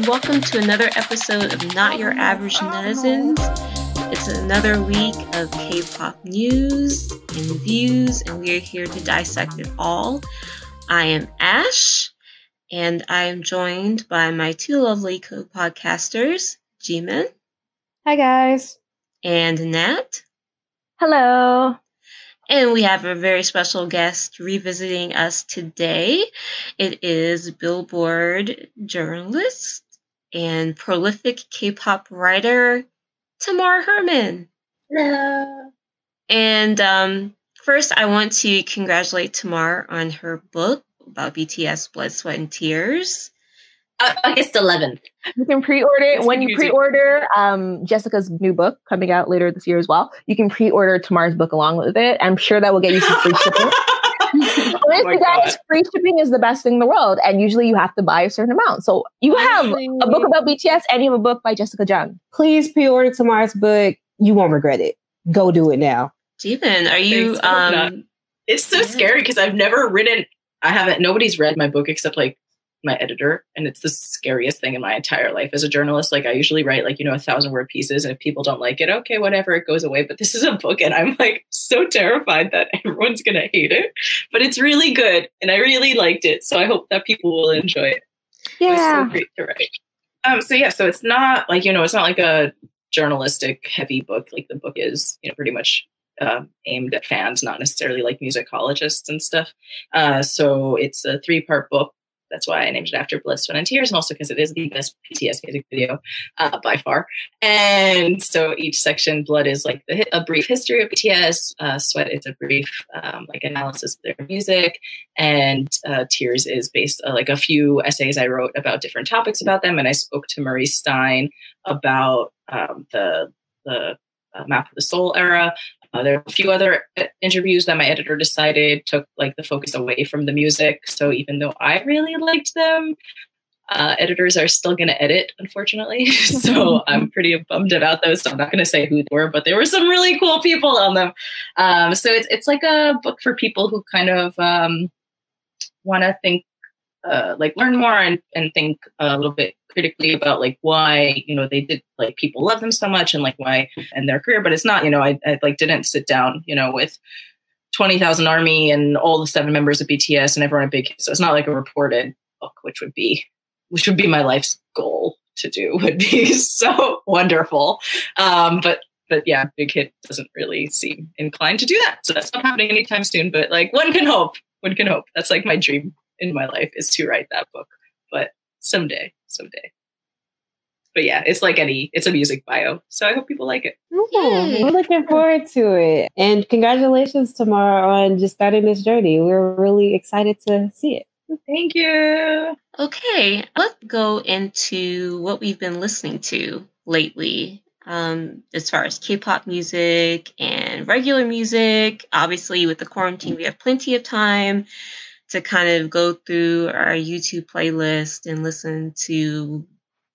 and welcome to another episode of Not Your Average Netizens. It's another week of K pop news and views, and we are here to dissect it all. I am Ash, and I am joined by my two lovely co podcasters, Jimin. Hi, guys. And Nat. Hello. And we have a very special guest revisiting us today. It is Billboard journalist and prolific K pop writer, Tamar Herman. Hello. And um, first, I want to congratulate Tamar on her book about BTS Blood, Sweat, and Tears. Uh, August 11th. You can pre-order it when you pre-order um, Jessica's new book coming out later this year as well. You can pre-order Tamar's book along with it. I'm sure that will get you some free shipping. oh guys, free shipping is the best thing in the world, and usually you have to buy a certain amount. So you have a book about BTS and you have a book by Jessica Jung. Please pre-order Tamar's book. You won't regret it. Go do it now. Steven, are you? Um, it's so scary because I've never written. I haven't. Nobody's read my book except like my editor and it's the scariest thing in my entire life. As a journalist like i usually write like you know a thousand word pieces and if people don't like it okay whatever it goes away. But this is a book and i'm like so terrified that everyone's gonna hate it. But it's really good and i really liked it so i hope that people will enjoy it. Yeah it so great to write. Um so yeah so it's not like you know it's not like a journalistic heavy book. Like the book is you know pretty much uh, aimed at fans, not necessarily like musicologists and stuff. Uh, so it's a three part book that's why I named it after Bliss, Sweat, and Tears, and also because it is the best BTS music video uh, by far. And so each section, Blood is like the, a brief history of BTS, uh, Sweat is a brief um, like analysis of their music, and uh, Tears is based uh, like a few essays I wrote about different topics about them. And I spoke to Marie Stein about um, the the uh, Map of the Soul era, uh, there are a few other uh, interviews that my editor decided took like the focus away from the music. So even though I really liked them, uh, editors are still going to edit, unfortunately. so I'm pretty bummed about those. So I'm not going to say who they were, but there were some really cool people on them. Um, so it's it's like a book for people who kind of um, want to think uh, like learn more and, and think a little bit critically about like why you know they did like people love them so much and like why and their career. But it's not you know I, I like didn't sit down you know with 20,000 army and all the seven members of BTS and everyone a big so it's not like a reported book which would be which would be my life's goal to do would be so wonderful. Um but but yeah big hit doesn't really seem inclined to do that. So that's not happening anytime soon but like one can hope one can hope. That's like my dream in my life is to write that book. But someday, someday. But yeah, it's like any, it's a music bio. So I hope people like it. Oh, we're looking forward to it. And congratulations, Tamar, on just starting this journey. We're really excited to see it. Thank you. Okay, let's go into what we've been listening to lately um, as far as K-pop music and regular music. Obviously, with the quarantine, we have plenty of time to kind of go through our YouTube playlist and listen to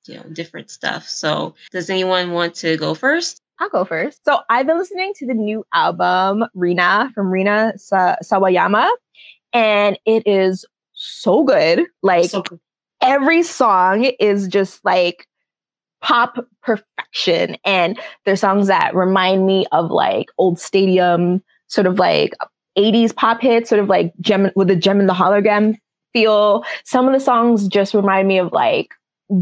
you know different stuff. So, does anyone want to go first? I'll go first. So, I've been listening to the new album Rina from Rina Sa- Sawayama, and it is so good. Like so good. every song is just like pop perfection, and there's songs that remind me of like old stadium sort of like 80s pop hits, sort of like gem with the gem in the hologram feel. Some of the songs just remind me of like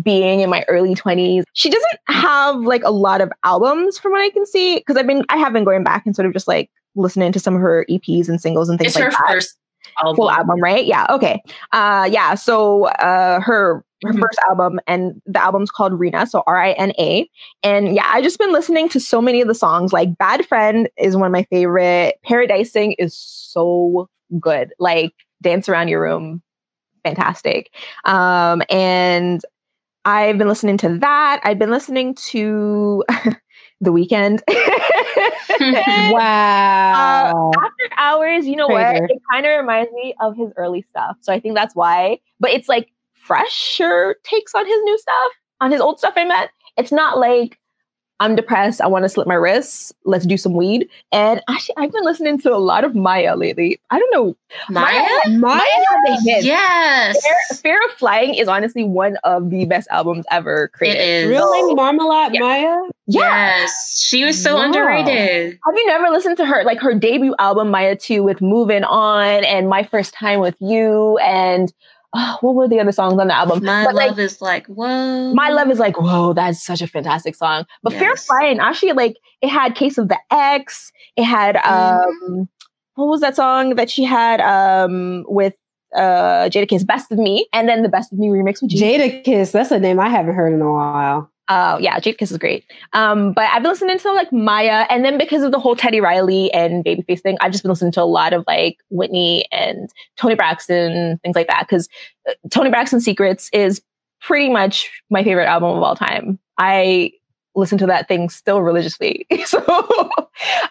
being in my early 20s. She doesn't have like a lot of albums from what I can see because I've been I have been going back and sort of just like listening to some of her EPs and singles and things it's like her that. First album. Full album, right? Yeah. Okay. Uh yeah, so uh her her mm-hmm. first album and the album's called Rina, so R I N A. And yeah, I've just been listening to so many of the songs. Like Bad Friend is one of my favorite. Paradisin' is so good. Like Dance Around Your Room, fantastic. Um and I've been listening to that. I've been listening to The Weeknd. wow. Uh, after hours, you know what? It kind of reminds me of his early stuff. So I think that's why. But it's like fresher takes on his new stuff, on his old stuff I meant. It's not like I'm depressed. I want to slip my wrists. Let's do some weed. And actually, I've been listening to a lot of Mya lately. I don't know. Mya? Mya, Mya has a hit. Yes. Fear, Fear of Flying is honestly one of the best albums ever created. It is. Really, Marmalade Yeah. Mya? Yeah. Yes. She was so Wow. underrated. Have you never listened to her like her debut album Mya 2 with Moving On and My First Time with You and oh, what were the other songs on the album? My but love like is like, whoa. My Love is like, whoa, that's such a fantastic song. But Fear of Yes. Flying, actually, like it had Case of the Ex. It had Mm-hmm. um what was that song that she had um with uh Jadakiss Best of Me and then the Best of Me remix with Jada. Jadakiss. That's a name I haven't heard in a while. Uh, yeah, Jadakiss is great. Um, but I've been listening to like Mya, and then because of the whole Teddy Riley and Babyface thing, I've just been listening to a lot of like Whitney and Toni Braxton, things like that. Because Toni Braxton Secrets is pretty much my favorite album of all time. I listen to that thing still religiously. so,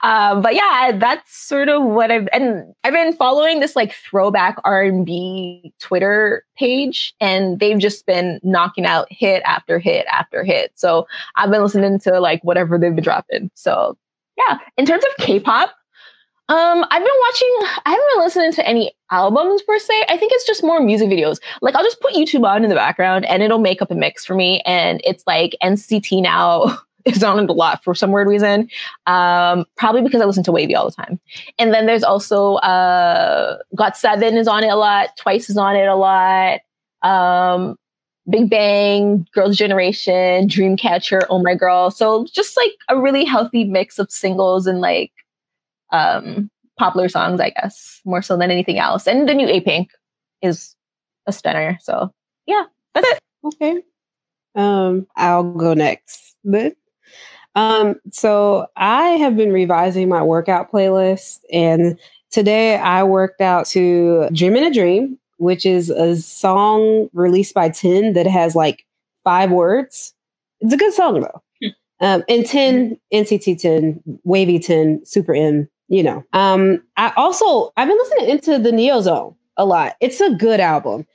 um, but yeah, that's sort of what I've and I've been following this like throwback R and B Twitter page, and they've just been knocking out hit after hit after hit. So I've been listening to like whatever they've been dropping. So yeah, in terms of K-pop. Um, I've been watching, I haven't been listening to any albums per se. I think it's just more music videos. Like I'll just put YouTube on in the background and it'll make up a mix for me. And it's like NCT now is on it a lot for some weird reason. Um, probably because I listen to WayV all the time. And then there's also uh GOT7 is on it a lot, Twice is on it a lot. Um Big Bang, Girls' Generation, Dreamcatcher, Oh My Girl. So just like a really healthy mix of singles and like um popular songs, I guess, more so than anything else. And the new A Pink is a stunner. So yeah, that's it. Okay. Um, I'll go next. But um, so I have been revising my workout playlist, and today I worked out to "Dream in a Dream," which is a song released by Ten that has like five words. It's a good song though. Um, and 10 NCT 10, WayV 10, Super M, you know. Um, I also I've been listening into the Neo Zone a lot. It's a good album.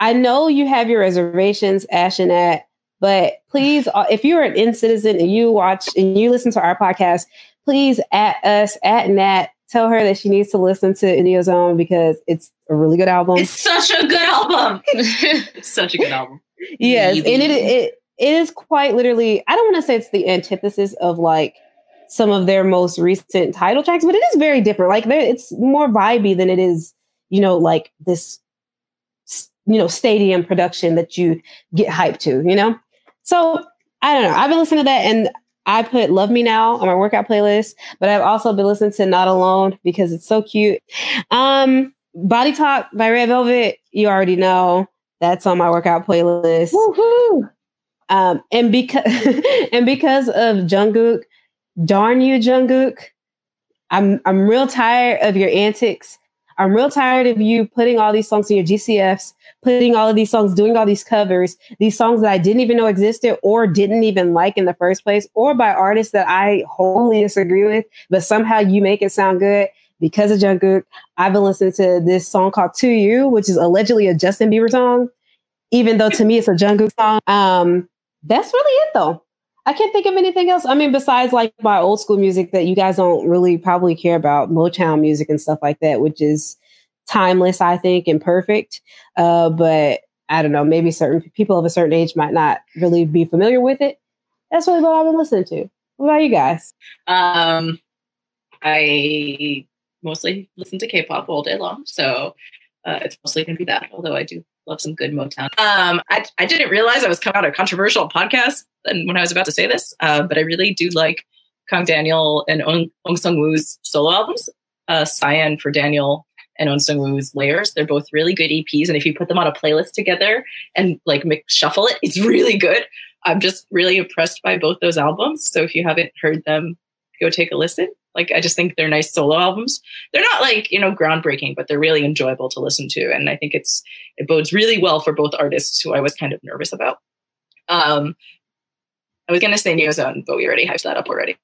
I know you have your reservations, Ash and Nat, but please, uh, if you're an NCTzen and you watch and you listen to our podcast, please at us at Nat. Tell her that she needs to listen to Neo Zone because it's a really good album. It's such a good album. Such a good album. Yes, Maybe. and it it it is quite literally. I don't want to say it's the antithesis of like some of their most recent title tracks, but it is very different. Like it's more vibey than it is, you know, like this, you know, stadium production that you get hyped to. You know, so I don't know. I've been listening to that, and I put "Love Me Now" on my workout playlist, but I've also been listening to "Not Alone" because it's so cute. Um, "Body Talk" by Red Velvet. You already know that's on my workout playlist. Woohoo! Um, and because and because of Jungkook, darn you, Jungkook, I'm I'm real tired of your antics. I'm real tired of you putting all these songs in your GCFs, putting all of these songs, doing all these covers, these songs that I didn't even know existed or didn't even like in the first place, or by artists that I wholly disagree with, but somehow you make it sound good because of Jungkook. I've been listening to this song called "To You," which is allegedly a Justin Bieber song, even though to me it's a Jungkook song. Um, that's really it though. I can't think of anything else. I mean, besides like my old school music that you guys don't really probably care about, Motown music and stuff like that, which is timeless, I think, and perfect. Uh, but I don't know, maybe certain people of a certain age might not really be familiar with it. That's really what I've been listening to. What about you guys? Um, I mostly listen to K-pop all day long, so uh, it's mostly going to be that. Although I do love some good Motown. Um, I I didn't realize I was coming out a controversial podcast, and when I was about to say this, uh, but I really do like Kang Daniel and Ong, Ong Sung Woo's solo albums. Uh, Cyan for Daniel and Ong Sung Woo's Layers. They're both really good EPs, and if you put them on a playlist together and like mix shuffle it, it's really good. I'm just really impressed by both those albums. So if you haven't heard them, go take a listen. Like I just think they're nice solo albums. They're not like, you know, groundbreaking, but they're really enjoyable to listen to. And I think it's it bodes really well for both artists who I was kind of nervous about. Um I was gonna say Neozone, but we already hyped that up already.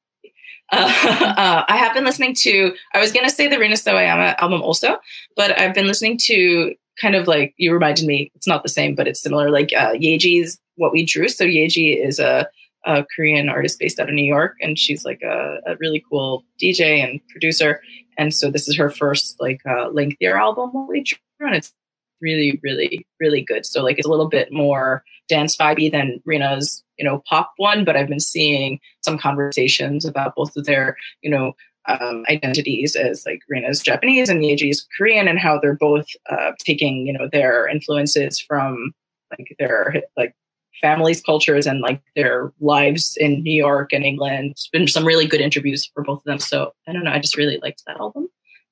Uh, uh, I have been listening to I was gonna say the Rina Sawayama album also, but I've been listening to kind of like you reminded me, it's not the same, but it's similar, like uh Yaeji's What We Drew. So Yaeji is a a Korean artist based out of New York, and she's like a, a really cool DJ and producer. And so this is her first like uh, lengthier album, and it's really, really, really good. So like it's a little bit more dance vibey than Rina's, you know, pop one. But I've been seeing some conversations about both of their, you know, um, identities as like Rina's Japanese and Yaeji's Korean, and how they're both uh, taking, you know, their influences from like their like families' cultures and like their lives in New York and England. It's been some really good interviews for both of them. So I don't know. I just really liked that album.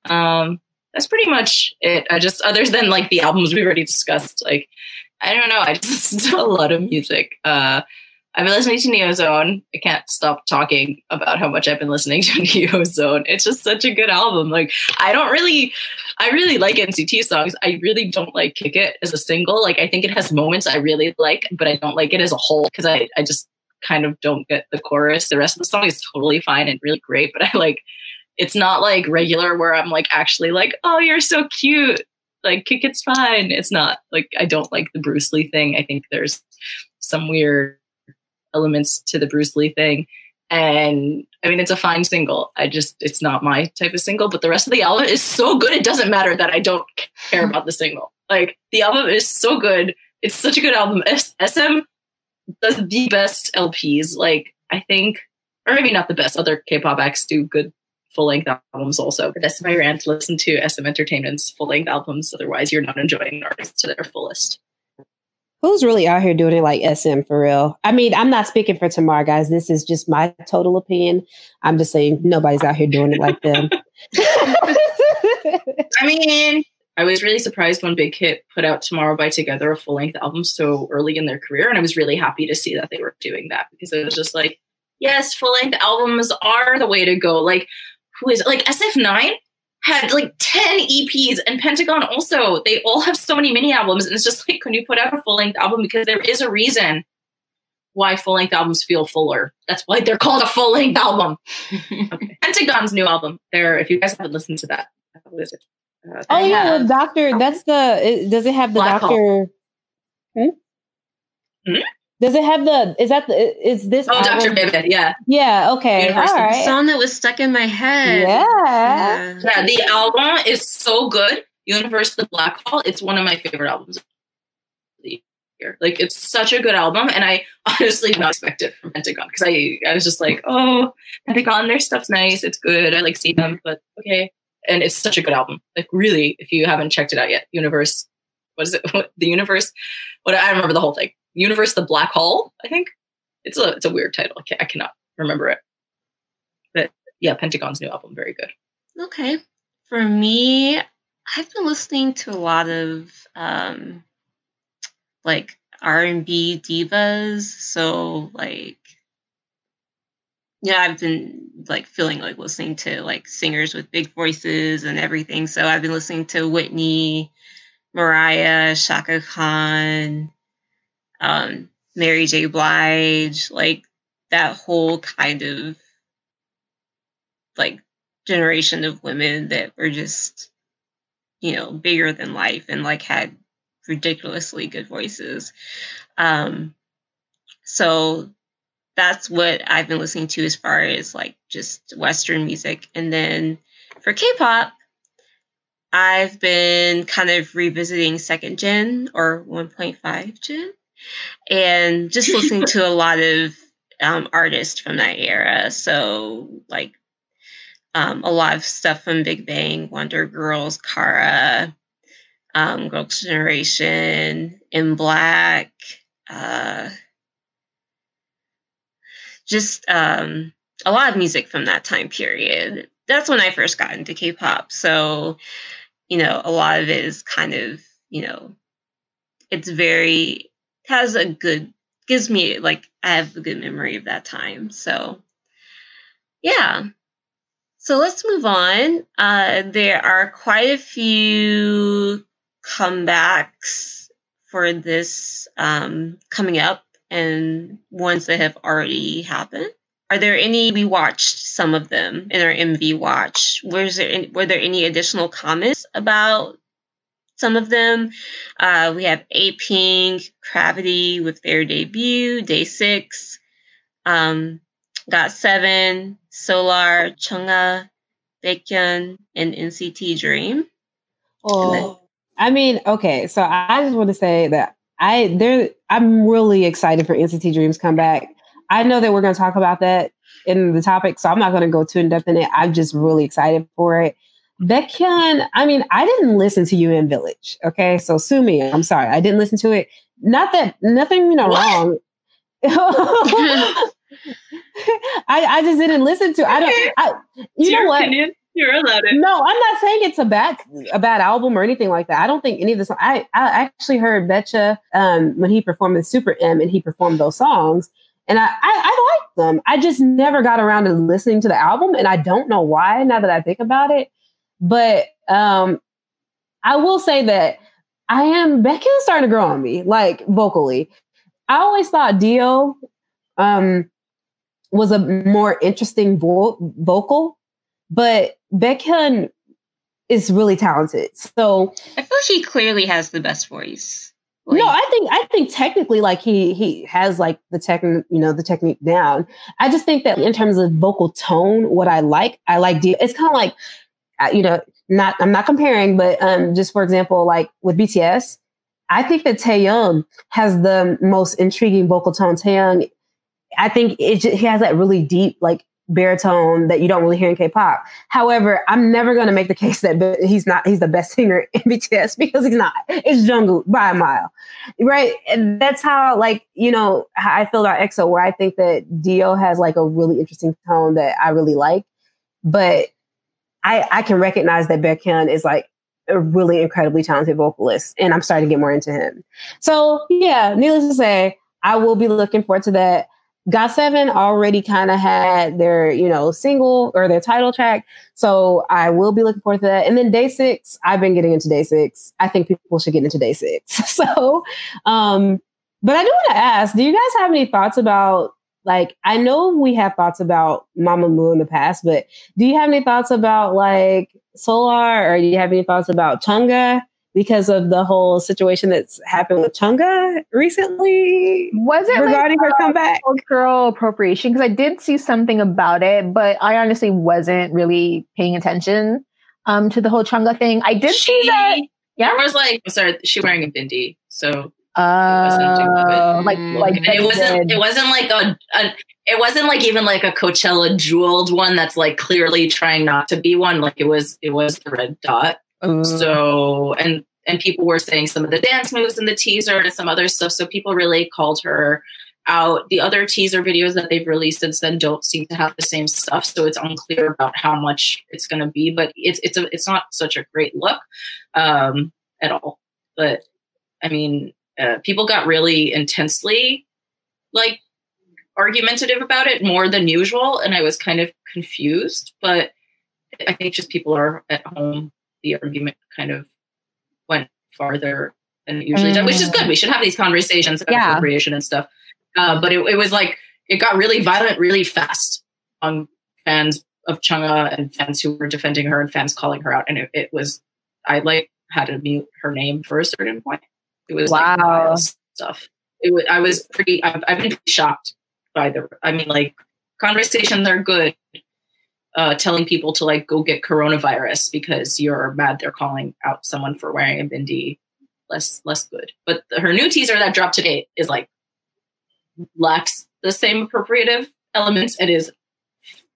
Um, that's pretty much it. I just other than like the albums we've already discussed, like I don't know. I just a lot of music. Uh, I've been listening to Neozone. I can't stop talking about how much I've been listening to Neozone. It's just such a good album. Like I don't really, I really like NCT songs. I really don't like Kick It as a single. Like I think it has moments I really like, but I don't like it as a whole because I, I just kind of don't get the chorus. The rest of the song is totally fine and really great, but I like. It's not like regular where I'm like actually like, oh, you're so cute. Like Kick It's fine. It's not like I don't like the Bruce Lee thing. I think there's some weird elements to the Bruce Lee thing. And I mean, it's a fine single. I just, it's not my type of single, but the rest of the album is so good. It doesn't matter that I don't care about the single. Like, the album is so good. It's such a good album. SM does the best LPs. Like, I think, or maybe not the best. Other K pop acts do good full length albums also. But that's my rant. Listen to SM Entertainment's full length albums. Otherwise, you're not enjoying artists to their fullest who's really out here doing it like SM for real? I mean, I'm not speaking for Tamar, guys. This is just my total opinion. I'm just saying nobody's out here doing it like them. I mean, I was really surprised when Big Hit put out Tomorrow by Together, a full length album, so early in their career. And I was really happy to see that they were doing that because it was just like, yes, full length albums are the way to go. Like, who is like SF9 had like 10 EPs and Pentagon also. They all have so many mini albums. And it's just like, can you put out a full length album? Because there is a reason why full length albums feel fuller. That's why they're called a full length album. okay. Pentagon's new album. There, if you guys haven't listened to that, what is it? Uh, oh yeah, the doctor. That's the. It, does it have the Black doctor? Hmm? Hmm? Does it have the? Is that the? Is this? Oh, Doctor Vivid. Yeah. Yeah. Okay. All right. Song that was stuck in my head. Yeah. yeah. Yeah. The album is so good. Universe the Black Hall. It's one of my favorite albums of. Like it's such a good album, and I honestly did not expect it from Pentagon because I I was just like, oh, Pentagon, their stuff's nice. It's good. I like seeing them, but okay. And it's such a good album. Like really, if you haven't checked it out yet, Universe. What is it? the Universe? What I remember the whole thing. Universe the Black Hall, I think. It's a it's a weird title. I, I cannot remember it. But yeah, Pentagon's new album, very good. Okay. For me, I've been listening to a lot of um like R&B divas, so like yeah, I've been like feeling like listening to like singers with big voices and everything. So I've been listening to Whitney, Mariah, Chaka Khan, um, Mary J. Blige, like that whole kind of like generation of women that were just, you know, bigger than life and like had ridiculously good voices. Um, so that's what I've been listening to as far as like just Western music. And then for K pop, I've been kind of revisiting second gen or 1.5 gen and just listening to a lot of um, artists from that era. So, like, um, a lot of stuff from Big Bang, Wonder Girls, Kara, um, Girls' Generation, In Black, uh, just um, a lot of music from that time period. That's when I first got into K pop. So, you know, a lot of it is kind of, you know, it's very has a good gives me like I have a good memory of that time. So yeah. So let's move on. Uh, there are quite a few comebacks for this um, coming up and ones that have already happened. Are there any? We watched some of them in our MV watch. Was there any, were there any additional comments about some of them. Uh, we have A Pink, Gravity with their debut, Day Six, Um, GOT7, Solar, Chungha, Baekhyun, and NCT Dream. Oh, I mean, okay. So I just want to say that I there I'm really excited for NCT Dreams come back. I know that we're going to talk about that in the topic, so I'm not going to go too in depth in it. I'm just really excited for it. Baekhyun, I mean, I didn't listen to UN Village. Okay, so sue me. I'm sorry, I didn't listen to it. Not that nothing, you know, what? wrong. I I just didn't listen to. I don't. I, you know what? Opinion. You're allowed it. No, I'm not saying it's a bad a bad album or anything like that. I don't think any of this. I I actually heard Baecha um, when he performed with Super M and he performed those songs, and I, I I liked them. I just never got around to listening to the album, and I don't know why. Now that I think about it, but um, I will say that I am Becky is starting to grow on me, like vocally. I always thought Dio um, was a more interesting vo- vocal, but Baekhyun is really talented. So I feel he clearly has the best voice. Like, no, I think I think technically, like he he has like the tech, you know, the technique down. I just think that in terms of vocal tone, what I like, I like. Dio. It's kind of like, you know, not I'm not comparing, but um, just for example, like with BTS, I think that Taehyung has the most intriguing vocal tone. Taehyung, I think it just, he has that really deep, like baritone that you don't really hear in K-pop. However, I'm never going to make the case that he's not he's the best singer in BTS because he's not. It's Jungkook by a mile, right? And that's how like you know I feel about EXO, where I think that Dio has like a really interesting tone that I really like, but I I can recognize that Baekhyun is like a really incredibly talented vocalist, and I'm starting to get more into him. So yeah, needless to say, I will be looking forward to that. GOT7 already kind of had their, you know, single or their title track. So I will be looking forward to that. And then DAY6, I've been getting into DAY6. I think people should get into DAY6. so, um, but I do want to ask, do you guys have any thoughts about like I know we have thoughts about Mamamoo in the past, but do you have any thoughts about like Solar or do you have any thoughts about Chungha? because of the whole situation that's happened with Chungha recently. Was it regarding like, her comeback? Cultural appropriation? Because I did see something about it, but I honestly wasn't really paying attention um, to the whole Chungha thing. I did she, see that. Yeah, I was like, sorry, she wearing a bindi, so. Uh, like like it wasn't it wasn't like a, a it wasn't like even like a Coachella jeweled one that's like clearly trying not to be one like it was it was the red dot so and and people were saying some of the dance moves in the teaser and some other stuff. So people really called her out. The other teaser videos that they've released since then don't seem to have the same stuff, so it's unclear about how much it's going to be. But it's it's a it's not such a great look um, at all. But I mean, uh, people got really intensely like argumentative about it more than usual, and I was kind of confused. But I think just people are at home the argument kind of went farther than it usually mm. does, which is good. We should have these conversations about yeah. appropriation and stuff. Uh, but it, it, was like it got really violent really fast on fans of Chungha and fans who were defending her and fans calling her out. And it, it was I like had to mute her name for a certain point. It was wow. like, stuff. It was I was pretty I've, I've been shocked by the I mean like conversations are good uh, telling people to like go get coronavirus because you're mad they're calling out someone for wearing a bindi less less good. But the, her new teaser that dropped today is like lacks the same appropriative elements. It is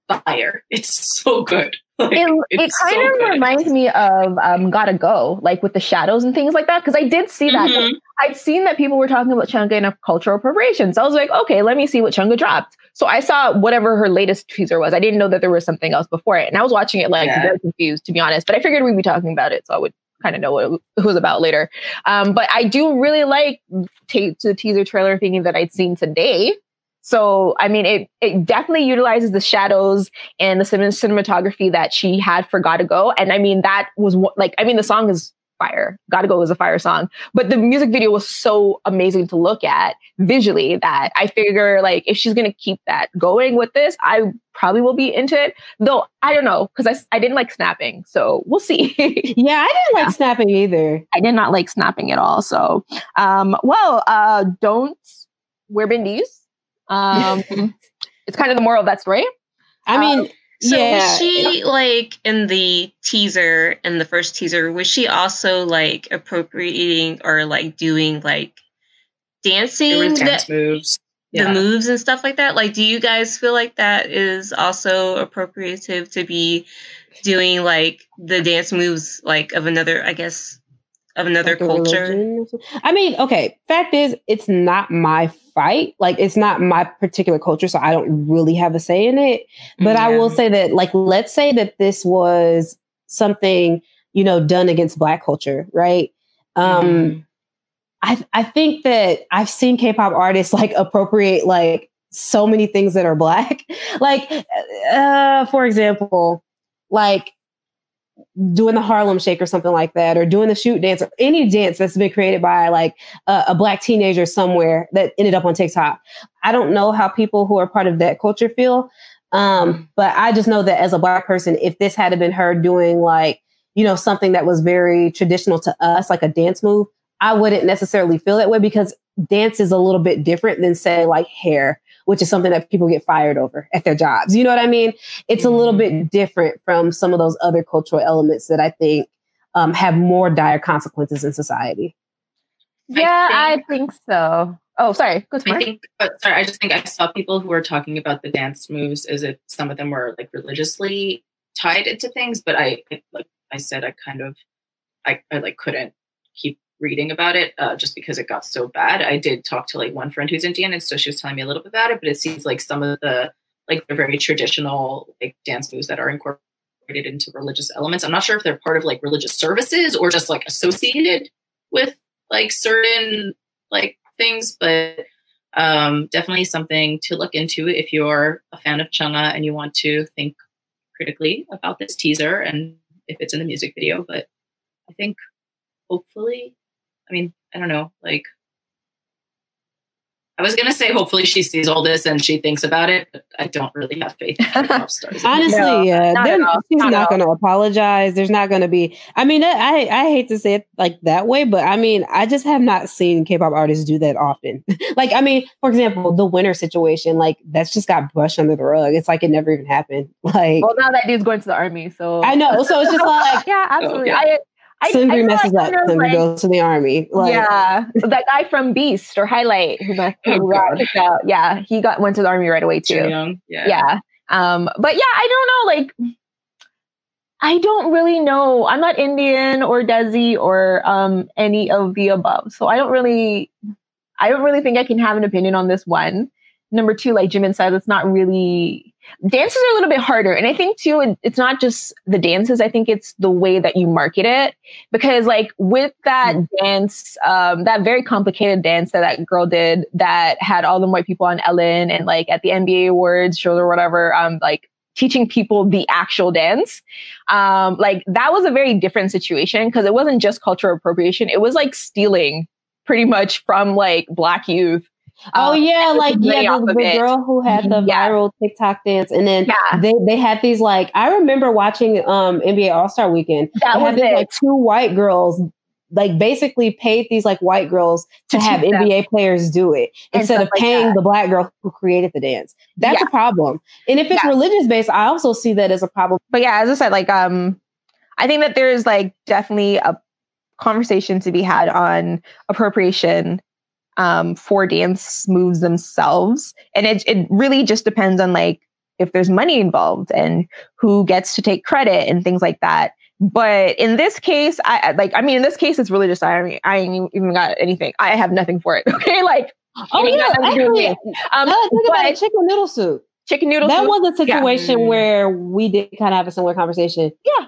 fire. It's so good like, it, it kind so of good. reminds me of um, Gotta Go, like with the shadows and things like that. Because I did see that. Mm-hmm. I'd seen that people were talking about Chungha and a cultural appropriation. So I was like, okay, let me see what Chungha dropped. So I saw whatever her latest teaser was. I didn't know that there was something else before it. And I was watching it like yeah. very confused, to be honest. But I figured we'd be talking about it. So I would kind of know what it was about later. Um, but I do really like t- the teaser trailer thinking that I'd seen today. So, I mean, it, it definitely utilizes the shadows and the cinematography that she had for Gotta Go. And I mean, that was like, I mean, the song is fire. Gotta Go is a fire song. But the music video was so amazing to look at visually that I figure like if she's gonna keep that going with this, I probably will be into it. Though I don't know, because I, I didn't like snapping. So we'll see. yeah, I didn't like snapping either. I did not like snapping at all. So um well uh don't wear bindis um, it's kind of the moral of that story. I mean, Um, So yeah. was she like in the teaser in the first teaser? Was she also like appropriating or like doing like dancing There was the, dance moves. the Yeah. moves and stuff like that? Like, do you guys feel like that is also appropriative to be doing like the dance moves like of another? I guess of another like culture. religion or something. I mean, okay. Fact is, it's not my fight. Like, it's not my particular culture, so I don't really have a say in it. But I will say that, like, let's say that this was something you know done against Black culture, right? Um, Mhm. I I think that I've seen K-pop artists like appropriate like so many things that are black. like uh for example, like doing the Harlem Shake or something like that, or doing the shoot dance, or any dance that's been created by like a, a black teenager somewhere that ended up on TikTok. I don't know how people who are part of that culture feel, um, but I just know that as a black person, if this had been her doing like you know something that was very traditional to us, like a dance move, I wouldn't necessarily feel that way because dance is a little bit different than say like hair, which is something that people get fired over at their jobs. You know what I mean? It's a little bit different from some of those other cultural elements that I think um, have more dire consequences in society. Yeah, I think- think, so. Oh, sorry. Go I think, but sorry, I just think I saw people who were talking about the dance moves as if some of them were like religiously tied into things. But I, I- like I said, I kind of, I, I like couldn't keep reading about it uh, just because it got so bad. I did talk to like one friend who's Indian, and so she was telling me a little bit about it. But it seems like some of the like the very traditional like dance moves that are incorporated into religious elements. I'm not sure if they're part of like religious services or just like associated with like certain like things, but um, definitely something to look into if you're a fan of Chungha and you want to think critically about this teaser and if it's in the music video. But I think hopefully, I mean, I don't know, like I was gonna say hopefully she sees all this and she thinks about it, but I don't really have faith in K-pop. Honestly, No, yeah, not they're- she's not not going to apologize. There's not going to be. I mean, I I hate to say it like that way, but I mean, I just have not seen K-pop artists do that often. like, I mean, for example, the winner situation, like that's just got brushed under the rug. It's like it never even happened. Like, well, now that dude's going to the army, so I know. So it's just like yeah, absolutely. Oh, yeah. I, I, I messes like, up, you know, like- goes to the army. Like, yeah, that guy from Beast or Highlight who, messed, Oh, who got God. out. Yeah, he got went to the army right away Too too. young. Yeah. yeah um but yeah i don't know like i don't really know i'm not indian or desi or um any of the above so i don't really i don't really think i can have an opinion on this one number two like jimin says it's not really dances are a little bit harder. And i think too it, it's not just the dances. I think it's the way that you market it. Because like with that dance um that very complicated dance that that girl did that had all the white people on ellen and like at the nba awards shows or whatever um like teaching people the actual dance um like that was a very different situation. Because it wasn't just cultural appropriation. It was like stealing pretty much from like black youth Oh Um, yeah, like yeah, the, the girl who had the Yeah. viral TikTok dance, and then yeah they they had these like I remember watching um NBA All Star Weekend. that they was had these, like two white girls, like basically paid these like white girls to, To have them. NBA players do it And instead of like paying that. the black girl who created the dance. That's Yeah. a problem. And if it's religious based, I also see that as a problem. but yeah, as I said, like um, I think that there's like definitely a conversation to be had on appropriation um for dance moves themselves, and it it really just depends on like if there's money involved and who gets to take credit and things like that. But in this case, I like I mean in this case it's really just I mean, I ain't even got anything. I have nothing for it. Okay, like Oh yeah, got nothing to do with actually, um, now that I think about it, chicken noodle soup. chicken noodle soup That soup, was a situation Mm. where we did kind of have a similar conversation. Yeah.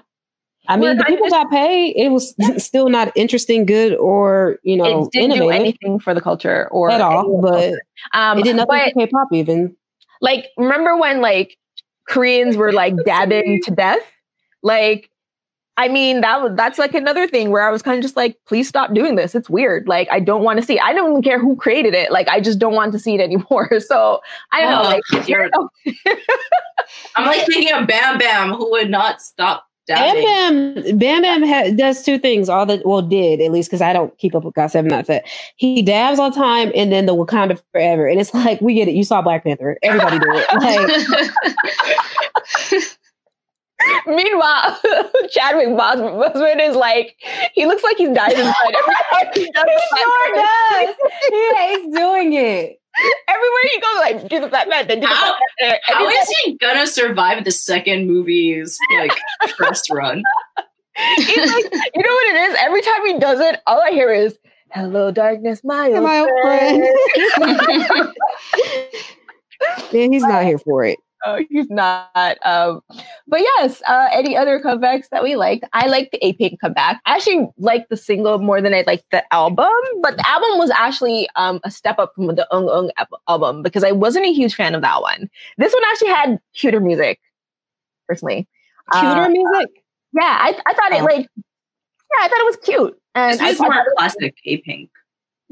I Where mean, the I people just- got paid. It was still not interesting, good, or you know, it didn't do anything for the culture or at all. any of the But um, it did nothing but for K-pop even. like remember when like Koreans were like dabbing to death? Like I mean that was that's like another thing where I was kind of just like please stop doing this. It's weird. Like I don't want to see. It. I don't even care who created it. Like I just don't want to see it anymore. So I don't know like you're- I'm like thinking of Bam Bam, who would not stop dabbing. Bam Bam Bam Bam ha- does two things. All the well did at least because I don't keep up with GOT7 Not Set. He dabs all the time, and then the Wakanda Forever, and it's like we get it. You saw Black Panther. Everybody do it. Like Meanwhile, Chadwick Bos- Boseman is like, he looks like he's died inside every time he does he sure does. He hates doing it. Everywhere he goes, like, do the Black Panther, do the How- Black Panther. How Every is he gonna survive the second movie's like first run? He's like, you know what it is? Every time he does it, all I hear is, "Hello, darkness, my old, My old friend." Yeah, he's not here for it. Oh, he's not. Um, but yes, uh, any other comebacks that we liked? I like the A Pink comeback. I actually like the single more than I like the album, but the album was actually um, a step up from the Ung Ung album because I wasn't a huge fan of that one. This one actually had cuter music, personally. Cuter Uh, music. yeah, I, I thought it Oh. like, yeah, I thought it was cute. And This I was more that it was- classic A Pink.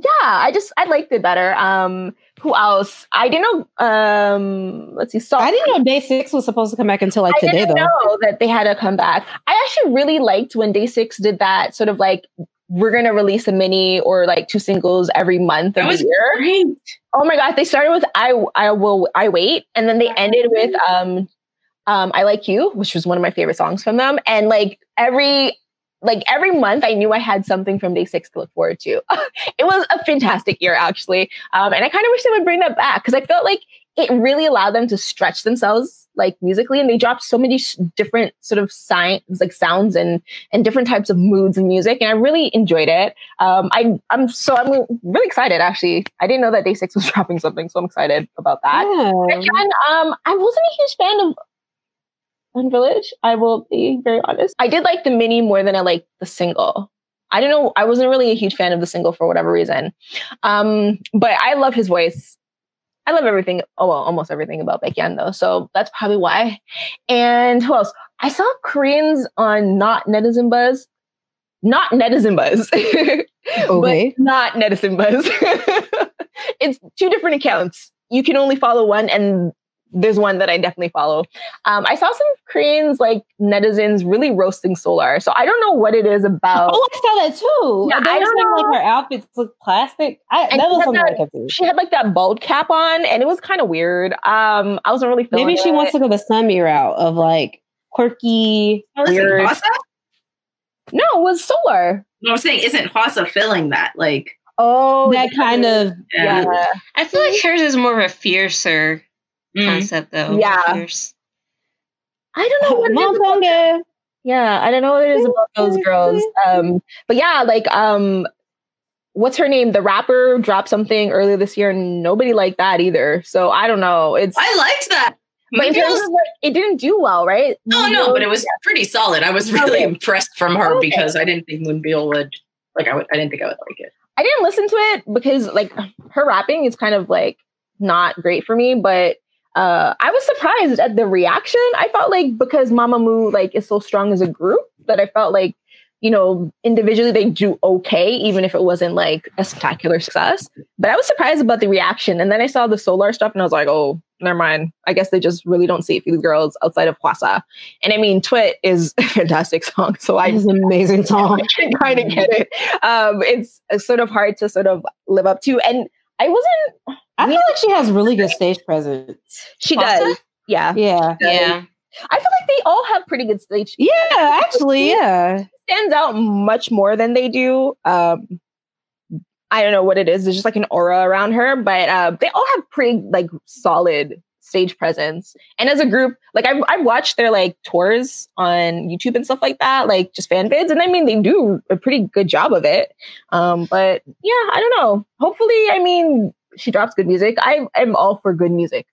Yeah, I just I liked it better. Um, who else? I didn't know. Um, let's see. Salt. I didn't know Day Six was supposed to come back until like I today, didn't though. know that they had to come back. I actually really liked when Day Six did that sort of like we're gonna release a mini or like two singles every month of That was year. great. Oh my god! They started with I I will I wait, and then they ended with um um I like you, which was one of my favorite songs from them. And like every like every month, I knew I had something from Day Six to look forward to. it was a fantastic year, actually, um, and I kind of wish they would bring that back because I felt like it really allowed them to stretch themselves like musically, and they dropped so many sh- different sort of signs, like sounds and and different types of moods in music, and I really enjoyed it. Um, I I'm so I'm really excited actually. I didn't know that Day Six was dropping something, so I'm excited about that. Yeah. And um, I wasn't a huge fan of One Village. I will be very honest. I did like the mini more than I liked the single. I don't know. I wasn't really a huge fan of the single for whatever reason. Um, but I love his voice. I love everything. Oh well, almost everything about Baekhyun though. So that's probably why. And who else? I saw Koreans on not netizen buzz, not netizen buzz. Okay. but not netizen buzz. it's two different accounts. You can only follow one, and there's one that I definitely follow. Um, I saw some Koreans like netizens really roasting Solar. So I don't know what it is about. Oh, I saw that too. Yeah, they I don't know. like her outfits look plastic. I, that was had something that- I kept seeing. She had like that bald cap on, and it was kind of weird. Um, I wasn't really feeling Maybe she it. wants to go the Sunny route of like quirky. Oh, listen, Weird. Hwasa? No, it was Solar. No, I'm saying, isn't Hwasa filling that? Like, Oh, that kind of yeah. yeah. I feel like hers is more of a fiercer Mm. concept, though. Yeah. Fierce. I don't know what it is about Yeah, I don't know what it is about those girls. Um, but yeah, like um, what's her name? The rapper dropped something earlier this year, and nobody liked that either. So I don't know. It's I liked that. but in it terms was- of like, it didn't do well, right? oh no, but it was pretty solid. I was really Okay. impressed from her Okay. because I didn't think Moonbyul would like. I would. I didn't think I would like it. I didn't listen to it because like her rapping is kind of like not great for me, but uh I was surprised at the reaction. I felt like because Mamamoo like is so strong as a group that I felt like you know individually they do okay even if it wasn't like a spectacular success. But I was surprised about the reaction and then I saw the Solar stuff and I was like, "Oh, never mind. I guess they just really don't see these girls outside of Hwasa." And I mean, Twit is a fantastic song, so I It's an amazing song. I can kind of get it. Um, it's, it's sort of hard to sort of live up to. And I wasn't, I feel like she has really good stage presence. she Hwasa? does. Yeah. Yeah. Yeah. I feel like they all have pretty good stage. Yeah, actually, yeah. Stands out much more than they do. Um, I don't know what it is. There's just like an aura around her, but uh, they all have pretty like solid stage presence. And as a group, like I've, I've watched their like tours on YouTube and stuff like that, like just fan vids. And I mean, they do a pretty good job of it. Um, but yeah, I don't know. Hopefully, I mean, she drops good music. I am all for good music.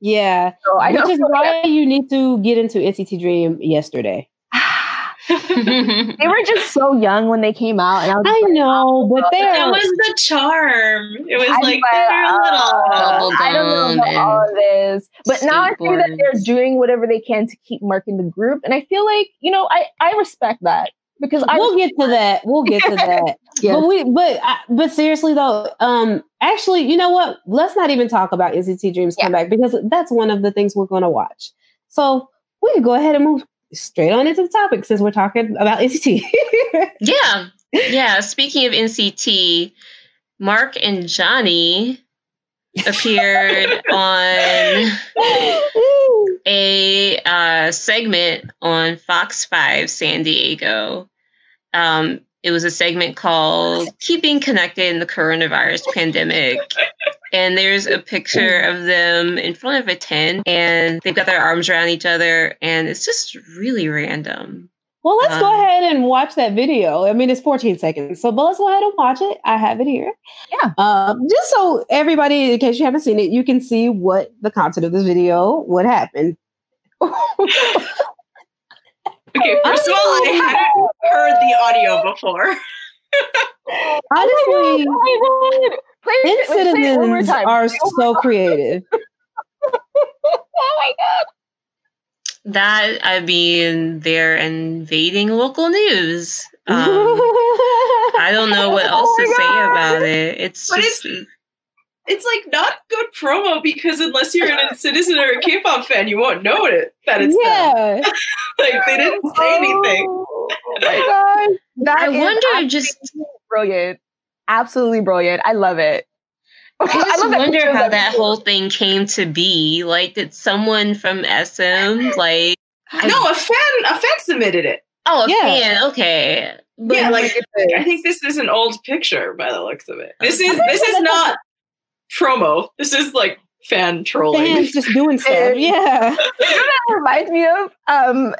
Yeah. So I Which is why you need to get into NCT Dream yesterday. they were just so young when they came out, and I was I like, know, but they That was the charm. It was I- like but, they were little. uh, I don't know about all of this, but now I see that they're doing whatever they can to keep marking the group, and I feel like you know I I respect that because I we'll get to that. We'll get to that. Yes. But we, but but seriously though, um, actually, you know what? Let's not even talk about NCT Dreams Yeah. comeback because that's one of the things we're going to watch. So we can go ahead and move straight on into the topic since we're talking about NCT. yeah. Yeah. Speaking of NCT, Mark and Johnny appeared on a uh, segment on Fox 5 San Diego. Um, it was a segment called Keeping Connected in the Coronavirus Pandemic. And there's a picture of them in front of a tent, and they've got their arms around each other, and it's just really random. Well, let's um, go ahead and watch that video. I mean, it's 14 seconds, so but let's go ahead and watch it. I have it here. Yeah. Um, just so everybody, in case you haven't seen it, you can see what the content of this video, what happened. okay, first of all, I hadn't heard the audio before. Honestly, oh NCTzens are so creative. oh my god. That I mean, they're invading local news. Um, I don't know what else oh to God. say about it. It's but just. It's, it's like not good promo because unless you're an NCTzen or a K-pop fan, you won't know it that it's yeah. like they didn't say anything. Oh, my God, that I wonder just brilliant, absolutely brilliant. I love it. I just I wonder how that whole thing came to be. Like, did someone from SM like? No, a fan. A fan submitted it. Oh, a yeah. fan. Okay. But yeah, like I think this is an old picture by the looks of it. This is this is not promo. This is like fan trolling. Fans just doing stuff. yeah. that reminds me of um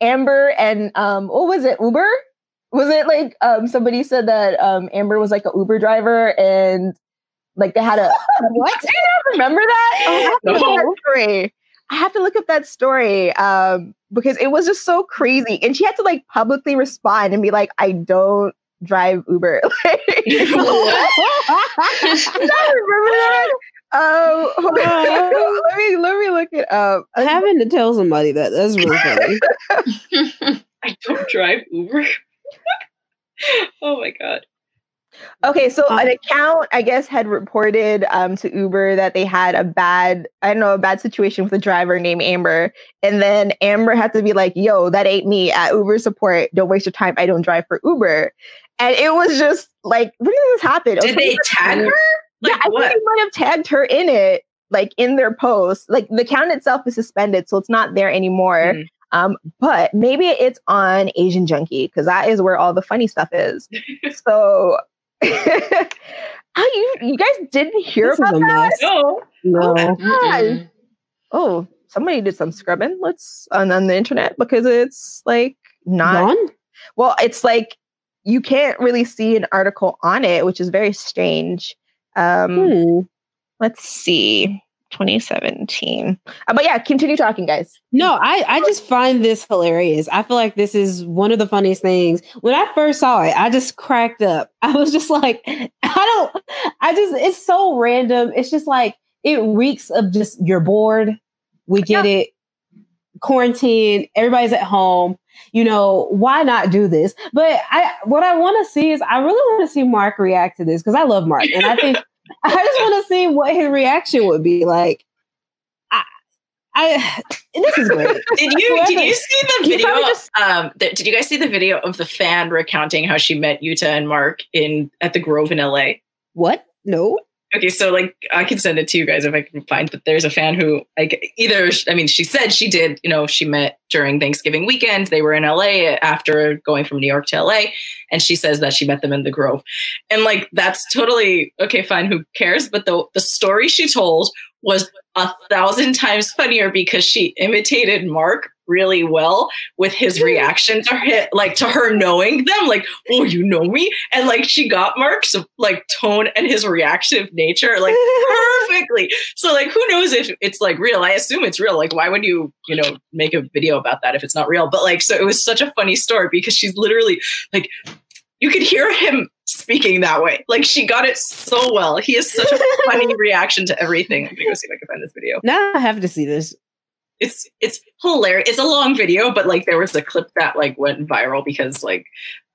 Amber and um what was it? Uber? Was it like um somebody said that um Amber was like a Uber driver and like they had a what? Do you not remember that? Oh, no. that story. I have to look up that story um, because it was just so crazy, and she had to like publicly respond and be like, "I don't drive Uber." like, remember that? Um, let me let me look it up. Having to tell somebody that that's really funny. I don't drive Uber. oh my god. Okay, so an account, I guess, had reported um, to Uber that they had a bad, I don't know, a bad situation with a driver named Amber. And then Amber had to be like, yo, that ain't me at Uber support. Don't waste your time. I don't drive for Uber. And it was just like, when did this happen? Did they tag her? Like yeah, what? I think they might have tagged her in it, like in their post. Like the account itself is suspended, so it's not there anymore. Mm. Um, but maybe it's on Asian Junkie because that is where all the funny stuff is. so oh, you you guys didn't hear this about that? No, no. Oh, oh, somebody did some scrubbing. Let's on, on the internet because it's like not. Gone? Well, it's like you can't really see an article on it, which is very strange. Um, hmm. Let's see. 2017. Uh, but yeah, continue talking, guys. No, I, I just find this hilarious. I feel like this is one of the funniest things. When I first saw it, I just cracked up. I was just like, I don't, I just, it's so random. It's just like, it reeks of just, you're bored. We get yeah. it. Quarantine, everybody's at home. You know, why not do this? But I, what I want to see is, I really want to see Mark react to this because I love Mark. And I think, I just want to see what his reaction would be like. I, I this is great. did you did you see the video? Just, um, the, did you guys see the video of the fan recounting how she met Yuta and Mark in at the Grove in LA? What? No. Okay, so like I can send it to you guys if I can find. But there's a fan who like either I mean she said she did you know she met during Thanksgiving weekend. They were in LA after going from New York to LA, and she says that she met them in the Grove, and like that's totally okay. Fine, who cares? But the the story she told was a thousand times funnier because she imitated Mark really well with his reaction to her, like to her knowing them, like, oh, you know me, and like she got Mark's like tone and his reactive nature like perfectly. So like, who knows if it's like real? I assume it's real. Like, why would you, you know, make a video about that if it's not real? But like, so it was such a funny story because she's literally like, you could hear him speaking that way. Like she got it so well. He has such a funny reaction to everything. I'm gonna go see if I can find this video. Now I have to see this it's it's hilarious. It's a long video, but like there was a clip that like went viral because like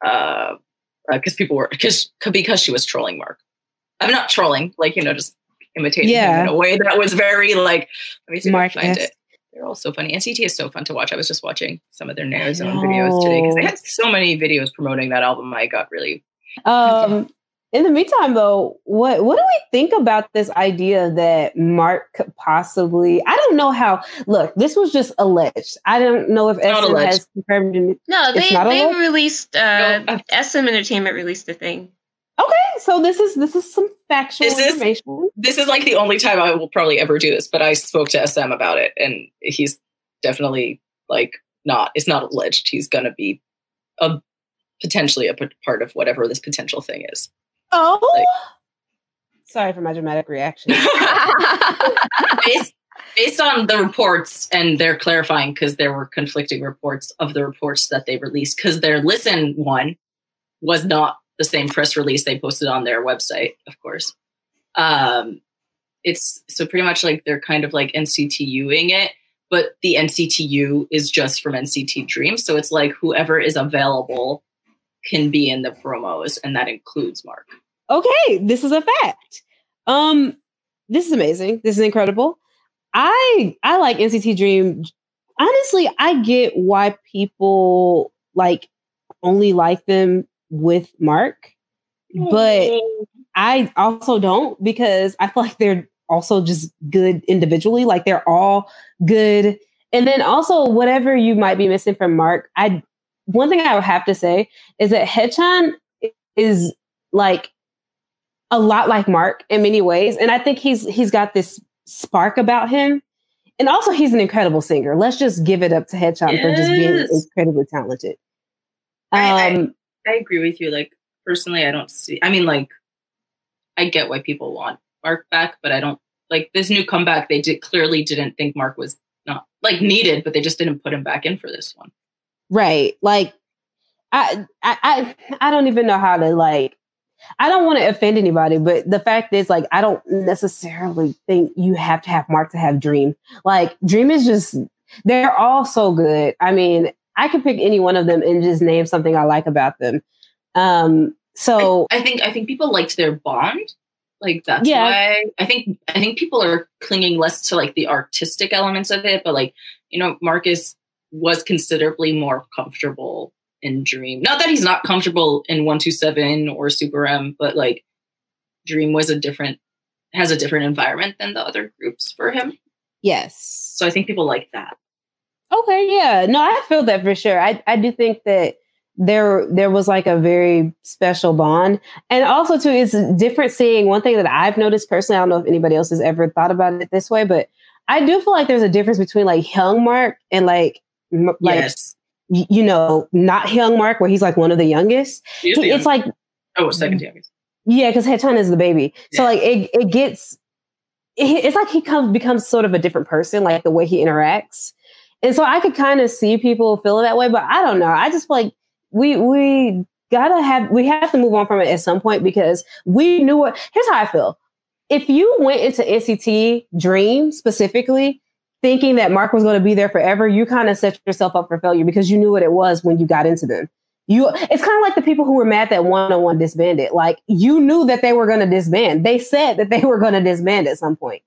uh because uh, people were because because she was trolling Mark. I'm not trolling, like you know, just imitating yeah. him in a way that was very like. Let me see Mark if I find it. they're all so funny. NCT is so fun to watch. I was just watching some of their Neo Zone videos today because they had so many videos promoting that album. I got really. Um, in the meantime, though, what what do we think about this idea that Mark could possibly? I don't know how. Look, this was just alleged. I don't know if SM has confirmed. It. No, they they released. Uh, no, SM Entertainment released a thing. Okay, so this is this is some factual this information. Is, this is like the only time I will probably ever do this, but I spoke to SM about it, and he's definitely like not. It's not alleged. He's gonna be a potentially a part of whatever this potential thing is. Oh, like, sorry for my dramatic reaction. based, based on the reports, and they're clarifying because there were conflicting reports of the reports that they released because their listen one was not the same press release they posted on their website, of course. Um, it's so pretty much like they're kind of like NCTUing it, but the NCTU is just from NCT Dream. So it's like whoever is available can be in the promos, and that includes Mark. Okay, this is a fact. Um, this is amazing. This is incredible. I I like NCT Dream. Honestly, I get why people like only like them with Mark, but I also don't because I feel like they're also just good individually. Like they're all good. And then also whatever you might be missing from Mark, I one thing I would have to say is that Haechan is like a lot like Mark in many ways. And I think he's he's got this spark about him. And also he's an incredible singer. Let's just give it up to Haechan yes. for just being incredibly talented. Um, I, I, um, I agree with you. Like personally, I don't see. I mean, like I get why people want Mark back, but I don't like this new comeback. They did clearly didn't think Mark was not like needed, but they just didn't put him back in for this one. Right. Like I I I, I don't even know how to like. I don't want to offend anybody, but the fact is, like, I don't necessarily think you have to have Mark to have Dream. Like, Dream is just, they're all so good. I mean, I could pick any one of them and just name something I like about them. Um, so I, I think I think people liked their bond. Like that's yeah. why I think I think people are clinging less to like the artistic elements of it, but like you know, Marcus was considerably more comfortable in Dream. Not that he's not comfortable in One Two Seven or Super M, but like Dream was a different has a different environment than the other groups for him. Yes. So I think people like that. Okay, yeah. No, I feel that for sure. I, I do think that there there was like a very special bond. And also too, it's different seeing one thing that I've noticed personally, I don't know if anybody else has ever thought about it this way, but I do feel like there's a difference between like young Mark and like like yes. you know, not young Mark where he's like one of the youngest. He, the it's like oh, second mm-hmm. youngest. Yeah, because Haechan is the baby. Yeah. So like it it gets it, it's like he comes becomes sort of a different person, like the way he interacts. And so I could kind of see people feeling that way, but I don't know. I just feel like we we gotta have we have to move on from it at some point because we knew what here's how I feel. If you went into NCT Dream specifically thinking that Mark was going to be there forever, you kind of set yourself up for failure because you knew what it was when you got into them. You it's kind of like the people who were mad that 101 disbanded. Like you knew that they were going to disband. They said that they were going to disband at some point.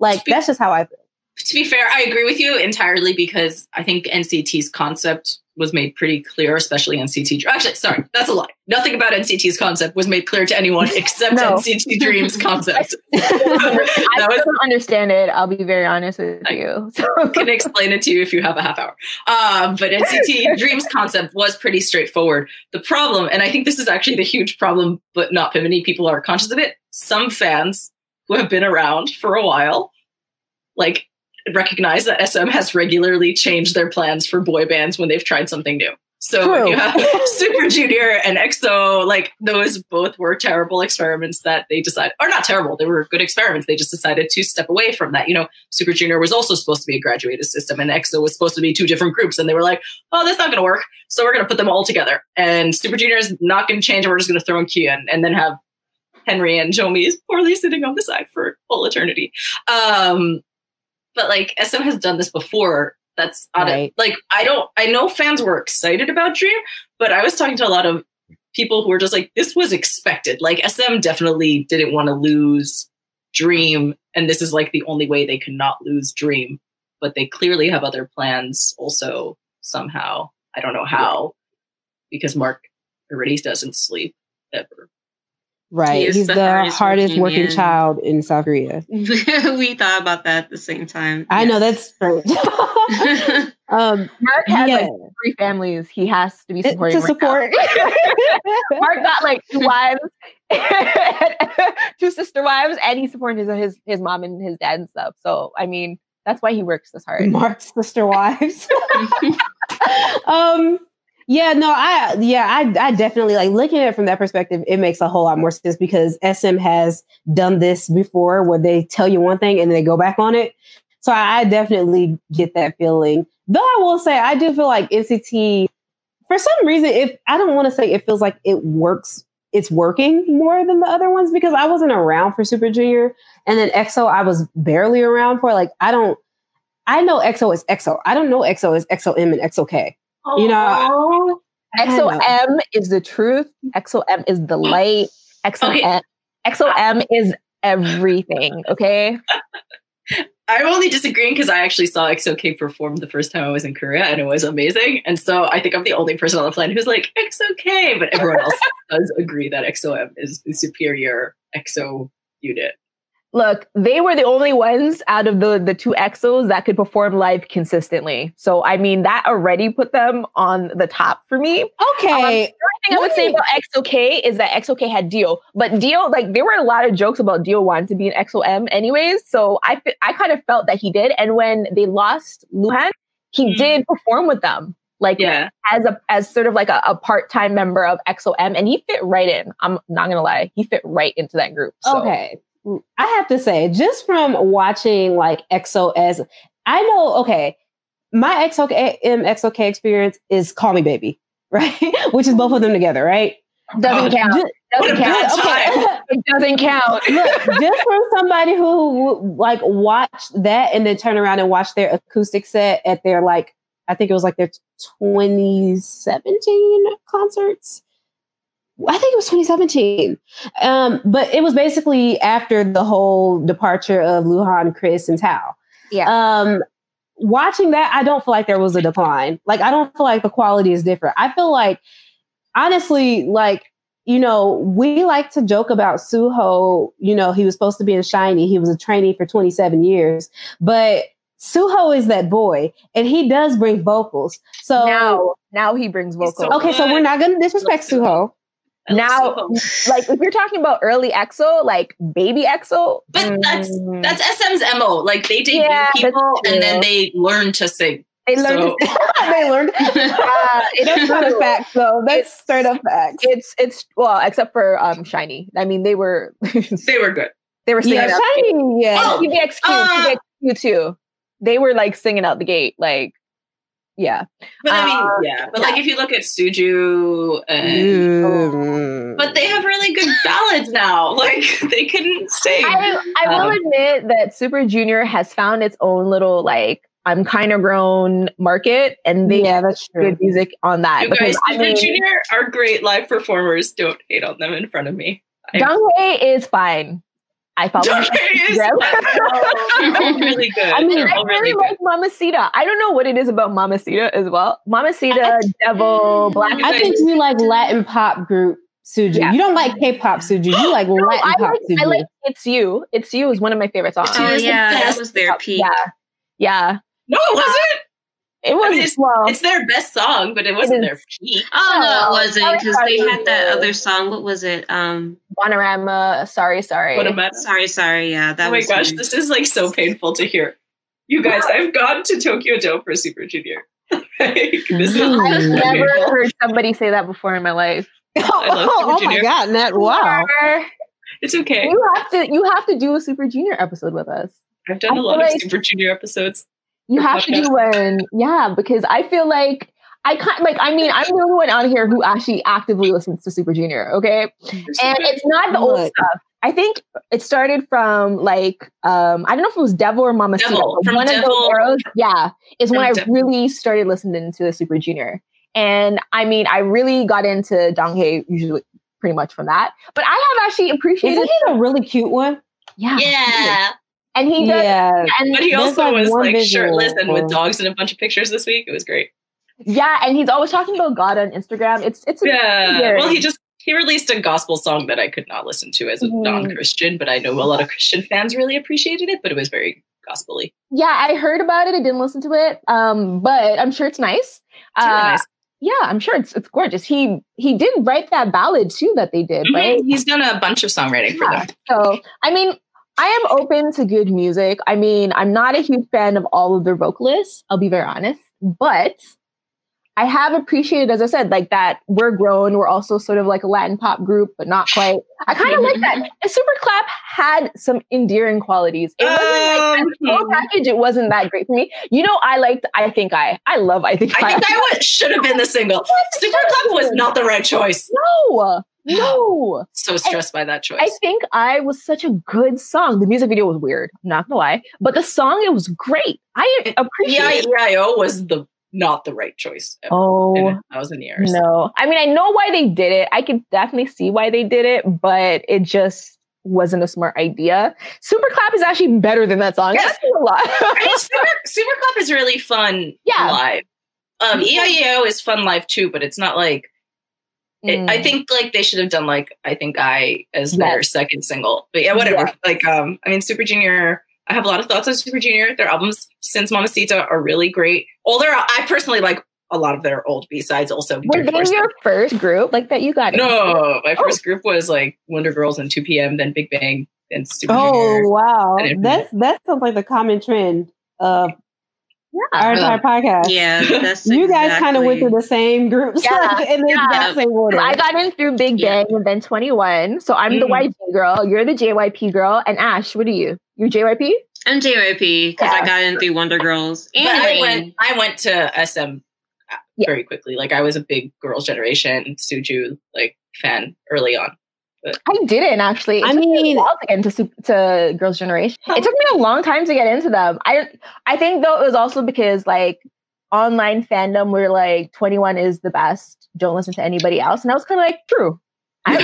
Like that's just how I feel to be fair, I agree with you entirely because I think NCT's concept was made pretty clear, especially NCT. Actually, sorry, that's a lie. Nothing about NCT's concept was made clear to anyone except no. NCT Dream's concept. I was, don't understand it. I'll be very honest with I you. I can explain it to you if you have a half hour. Um, but NCT Dream's concept was pretty straightforward. The problem, and I think this is actually the huge problem, but not many people are conscious of it. Some fans who have been around for a while, like recognize that SM has regularly changed their plans for boy bands when they've tried something new. So you have Super Junior and EXO, like those both were terrible experiments that they decided, or not terrible, they were good experiments. They just decided to step away from that. You know, Super Junior was also supposed to be a graduated system, and EXO was supposed to be two different groups, and they were like, "Oh, that's not going to work." So we're going to put them all together, and Super Junior is not going to change, and we're just going to throw in Kyuhyun, and then have Henry and Zhou Mi poorly sitting on the side for all eternity. Um, but like SM has done this before. That's right. like I don't I know fans were excited about Dream, but I was talking to a lot of people who were just like, this was expected. Like SM definitely didn't want to lose Dream, and this is like the only way they could not lose Dream. but they clearly have other plans also somehow. I don't know how, because Mark already doesn't sleep ever. Right. He He's the the, hardest hardest, working working, man. child in South Korea. we thought about that at the same time. I know that's strange. um, Mark has yeah. like three families. He has to be to supporting. right now. support. Mark got like two wives, two sister wives, and he's supporting his, his his mom and his dad and stuff. So I mean, that's why he works this hard. Mark's sister wives. um yeah no i yeah I, I definitely like looking at it from that perspective it makes a whole lot more sense because sm has done this before where they tell you one thing and then they go back on it so i, I definitely get that feeling though i will say i do feel like nct for some reason if i don't want to say it feels like it works it's working more than the other ones because i wasn't around for super junior and then exo i was barely around for like i don't I know EXO is EXO. I don't know EXO is EXO-M and EXO EXO-K. You know, EXO-M is the truth. EXO-M is the light. EXO-M, EXO-M is everything. Okay. I'm only disagreeing because I actually saw EXO-K perform the first time I was in Korea and it was amazing. And so I think I'm the only person on the planet who's like, EXO-K, but everyone else does agree that EXO-M is the superior EXO unit. Look, they were the only ones out of the the two EXOs that could perform live consistently. So I mean, that already put them on the top for me. Okay. Um, thing I would say about EXO-K is that EXO-K had D.O., but D.O., like there were a lot of jokes about D.O. wanting to be an EXO-M anyways. So I I kind of felt that he did. And when they lost Luhan, he Mhm. did perform with them, like Yeah. as a as sort of like a, a part time member of EXO-M, and he fit right in. I'm not gonna lie, he fit right into that group. So. Okay. I have to say, just from watching like EXO as I know, okay, my XOK M XOK experience is Call Me Baby, right? Which is both of them together, right? Doesn't Oh, count. Ju- What a Doesn't count. time. It doesn't count. Look, just from somebody who like watched that and then turn around and watch their acoustic set at their like, I think it was like their 2017 concerts. I think it was 2017. Um, but it was basically after the whole departure of Luhan, Kris, and Tao. Yeah. Um, watching that, I don't feel like there was a decline. Like, I don't feel like the quality is different. I feel like, honestly, like, you know, we like to joke about Suho. You know, he was supposed to be in SHINee. He was a trainee for 27 years, but Suho is that boy, and he does bring vocals. So now, now he brings vocals. so okay, so we're not going to disrespect Suho. I now, Suho. like if you're talking about early EXO, like baby EXO, But that's that's SM's MO. Like they debut Yeah, people and then they learn to sing. they learned. so- they learned. uh, it That's is not a fact, though. That's It's- straight up facts. It's it's well, except for um SHINee. I mean, they were They were good. they were singing Yeah, out. SHINee. Yeah. Oh, TVXQ, uh, TVXQ too. They were like singing out the gate, like yeah. But I mean, Uh, yeah. But like if you look at Suju and Mm. but they have really good ballads now. Like they can sing. I, I will Um, admit that Super Junior has found its own little like I'm kind of grown market, and they yeah, that's true. good music on that. you guys, I Super mean, Junior are great live performers. Don't hate on them in front of me. I- Donghae is fine. I follow. Don't him. hate is- Yeah. Oh, They're really good. I mean, They're I really really like good. Mamacita. I don't know what it is about Mamacita as well. Mamacita, Devil, Black. I think you like Latin pop group Suju. Yeah. You don't like K-pop Suju. You like No, Latin I pop like, Suju. I like It's You. It's You is one of my favorite songs. Oh yeah, that was their peak. Yeah. Yeah. No, it uh, wasn't. It was mean, it's- well. It's their best song, but it wasn't is. their peak. Oh no, Oh, it wasn't because they had that other song. What was it? Um, Bonamana. Sorry, sorry. What a sorry, sorry. Yeah, that Oh my gosh, nice. this is like so painful to hear. You guys, I've gone to Tokyo Dome for Super Junior. like, this is. I've never painful. heard somebody say that before in my life. I love oh, Super my Junior. god, that wow. It's okay. You have to. You have to do a Super Junior episode with us. I've done I a lot feel of like- Super Junior episodes. You have to do one. Yeah, because I feel like I can't. Like, I mean, I'm the only one on here who actually actively listens to Super Junior. Okay, and it's not the old stuff. I think it started from like um I don't know if it was Devil or Mama Devil, from one of Devil- those arrows, yeah, is when I Devil. really started listening to Super Junior. And I mean, I really got into Donghae usually pretty much from that. But I have actually appreciated. Isn't he a really cute one? yeah, yeah. And he does, Yeah. and But he also like, was like visual shirtless and with dogs and a bunch of pictures this week. It was great. yeah, and he's always talking about God on Instagram. It's it's Yeah. weird. Well, he just he released a gospel song that I could not listen to as a Mhm. non-Christian, but I know a lot of Christian fans really appreciated it. But it was very gospely. yeah, I heard about it. I didn't listen to it, um, but I'm sure it's nice. It's really Uh, nice. Yeah, I'm sure it's it's gorgeous. He he did write that ballad too that they did, Mhm. right? He's done a bunch of songwriting for them. So I mean, I am open to good music. I mean, I'm not a huge fan of all of their vocalists. I'll be very honest, but I have appreciated, as I said, like that we're grown. We're also sort of like a Latin pop group, but not quite. I kind of like that. And Super Clap had some endearing qualities. It wasn't like as a full Um, package. It wasn't that great for me. You know, I liked. I think I. I love. I think I think I would should have been the single. Super Clap was not the right choice. no, no. So stressed by that choice. I think I was such a good song. The music video was weird, not gonna lie, but the song it was great. I appreciate. it. EIO was the not the right choice ever in Oh a thousand years. no! I mean, I know why they did it. I could definitely see why they did it, but it just wasn't a smart idea. Super Clap is actually better than that song. Yes. A lot. I mean, Super, Super Clap is really fun Yeah. live. Um, EIEO is fun live too, but it's not like it, I Mm. think like they should have done like I think I as their Yes. second single. But yeah, whatever. Yeah. Like um, I mean, Super Junior. I have a lot of thoughts on Super Junior. Their albums since Mamacita are really great. All their I personally like a lot of their old B sides. Also, Were they first- your first group like that? You got no, my Oh. first group was like Wonder Girls and 2 PM, then Big Bang, then Super Junior. Oh Junior. wow, that's that sounds like the common trend of Yeah. our entire podcast. Yeah, that's you guys kind of went through the same groups Yeah, in the yeah. exact same order. I got in through Big Yeah. Bang and then 2NE1. So I'm the Mhm. YG girl. You're the JYP girl. And Ash, what are you? You're JYP? I'm JYP because Yeah. I got in through Wonder Girls and But I went I went to SM uh, Yeah. very quickly. Like I was a big Girls' Generation Suju like fan early on. I didn't actually. It I me mean- while to get into to Girls' Generation. It took me a long time to get into them. I I think though it was also because like online fandom where like 2NE1 is the best. Don't listen to anybody else. And I was kind of like, true. I, I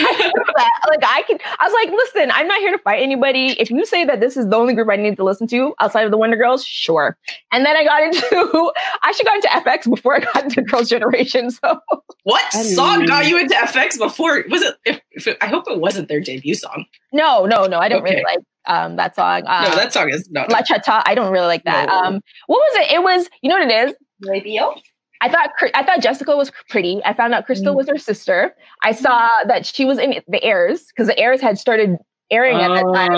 that. Like I can. I was like, listen, I'm not here to fight anybody. If you say that this is the only group I need to listen to outside of the Wonder Girls, sure. And then I got into. I should got into FX before I got into Girls' Generation. So What I song got you into FX before? Was it? If, if it- I hope it wasn't their debut song. no, no, no. I didn't really like um that song. Uh, no, that song is no. La Cha Cha. I don't really like that. No. Um, what was it? It was. You know what it is? Radio. I thought I thought Jessica was pretty. I found out Krystal Mm. was her sister. I saw that she was in the airs because the airs had started airing at that time.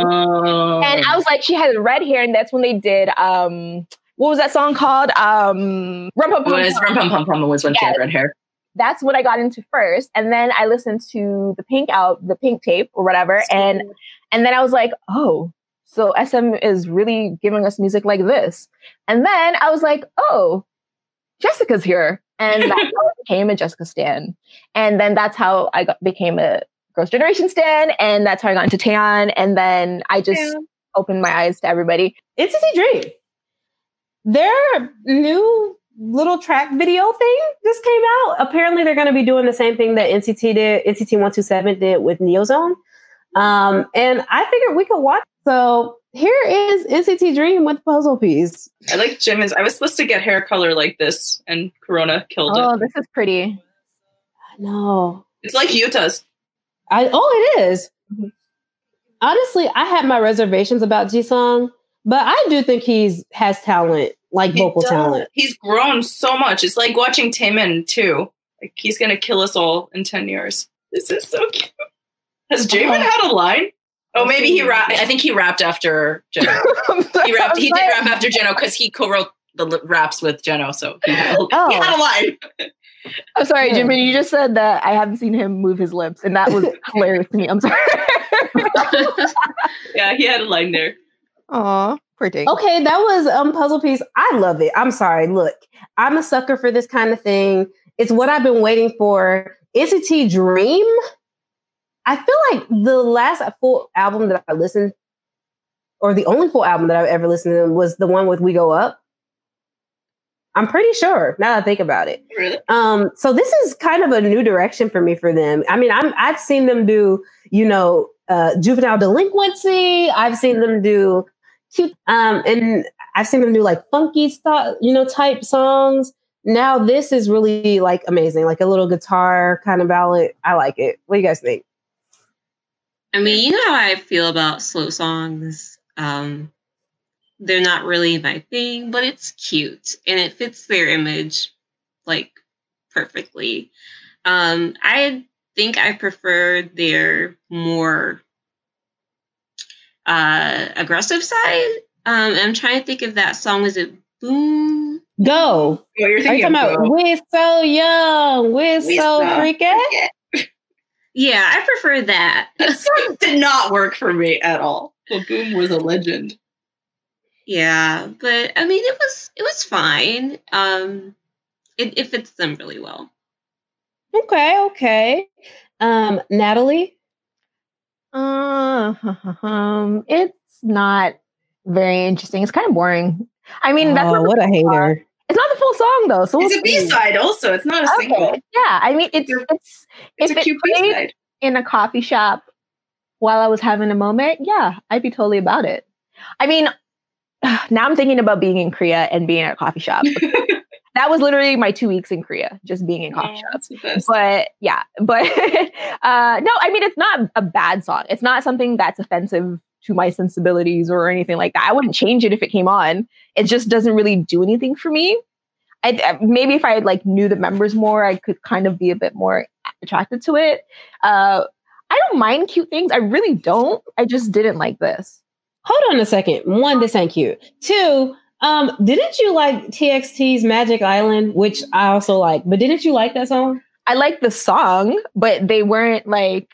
And I was like, she had red hair, and that's when they did um what was that song called? Um Rum Pum Pum was Rum Pum Pum Pum was when she had red hair. That's what I got into first. And then I listened to the pink out, the pink tape or whatever. And and then I was like, oh, so SM is really giving us music like this. And then I was like, oh, Jessica's here. And that's how I became a Jessica Stan. And then that's how I got, became a Girls' Generation Stan. And that's how I got into Taeyeon. And then I just opened my eyes to everybody. NCT Dream. Their new little track video thing just came out. Apparently, they're going to be doing the same thing that NCT did, NCT One Two Seven did with Neozone. Um, and I figured we could watch. So here is NCT Dream with Puzzle Piece. I like Jim is. I was supposed to get hair color like this, and Corona killed Oh, it. Oh, this is pretty. No, It's like Yuta's. I oh it is. Mhm. Honestly, I had my reservations about Jisung, but I do think he's has talent, like He vocal does. talent. He's grown so much. It's like watching Taemin too. Like he's gonna kill us all in ten years. This is so cute. Has Jaemin Oh. had a line? Oh, maybe he rapped. I think he rapped after Jeno. He rapped. He did rap after Jeno because he co-wrote the li- raps with Jeno, so he had, he Oh. had a line. I'm sorry, Yeah. Jimmy. You just said that I haven't seen him move his lips, and that was hilarious to me. I'm sorry. Yeah, he had a line there. Aw, poor thing. Okay, that was um puzzle piece. I love it. I'm sorry. Look, I'm a sucker for this kind of thing. It's what I've been waiting for. Is it NCT Dream. I feel like the last full album that I listened, or the only full album that I've ever listened to, was the one with We Go Up. I'm pretty sure now that I think about it. Really? Um, so this is kind of a new direction for me for them. I mean, I'm I've seen them do, you know, uh, juvenile delinquency. I've seen them do cute. Um, and I've seen them do like funky stuff, you know, type songs. Now this is really like amazing, like a little guitar kind of ballad. I like it. What do you guys think? I mean, you know how I feel about slow songs. Um, they're not really my thing, but it's cute and it fits their image like perfectly. Um, I think I prefer their more uh, aggressive side. Um, I'm trying to think of that song. Was it Boom? Go. Oh, you're Are you talking of about Go. We're So Young, We're We So Saw Freaky? Cricket. Yeah, I prefer that. That song did not work for me at all. But Boom was a legend. Yeah, but I mean, it was it was fine. Um, it, it fits them really well. Okay, okay. Um, Natalie? Uh, um, it's not very interesting. It's kind of boring. I mean, that's oh, not the what a hater. song. It's not the full song though. So It's we'll a B side also. It's not a single. Yeah, I mean, it's It's it's a it cute B side in a coffee shop while I was having a moment, yeah, I'd be totally about it. I mean, now I'm thinking about being in Korea and being at a coffee shop. that was literally my two weeks in Korea, just being in coffee shops. The best. But yeah, but uh, no, I mean, it's not a bad song. It's not something that's offensive to my sensibilities or anything like that. I wouldn't change it if it came on. It just doesn't really do anything for me. I, maybe if I like knew the members more, I could kind of be a bit more attracted to it. Uh, I don't mind cute things. I really don't. I just didn't like this. Hold on a second. One, this ain't cute. Two, um, didn't you like TXT's Magic Island, which I also like, but didn't you like that song? I like the song, but they weren't like.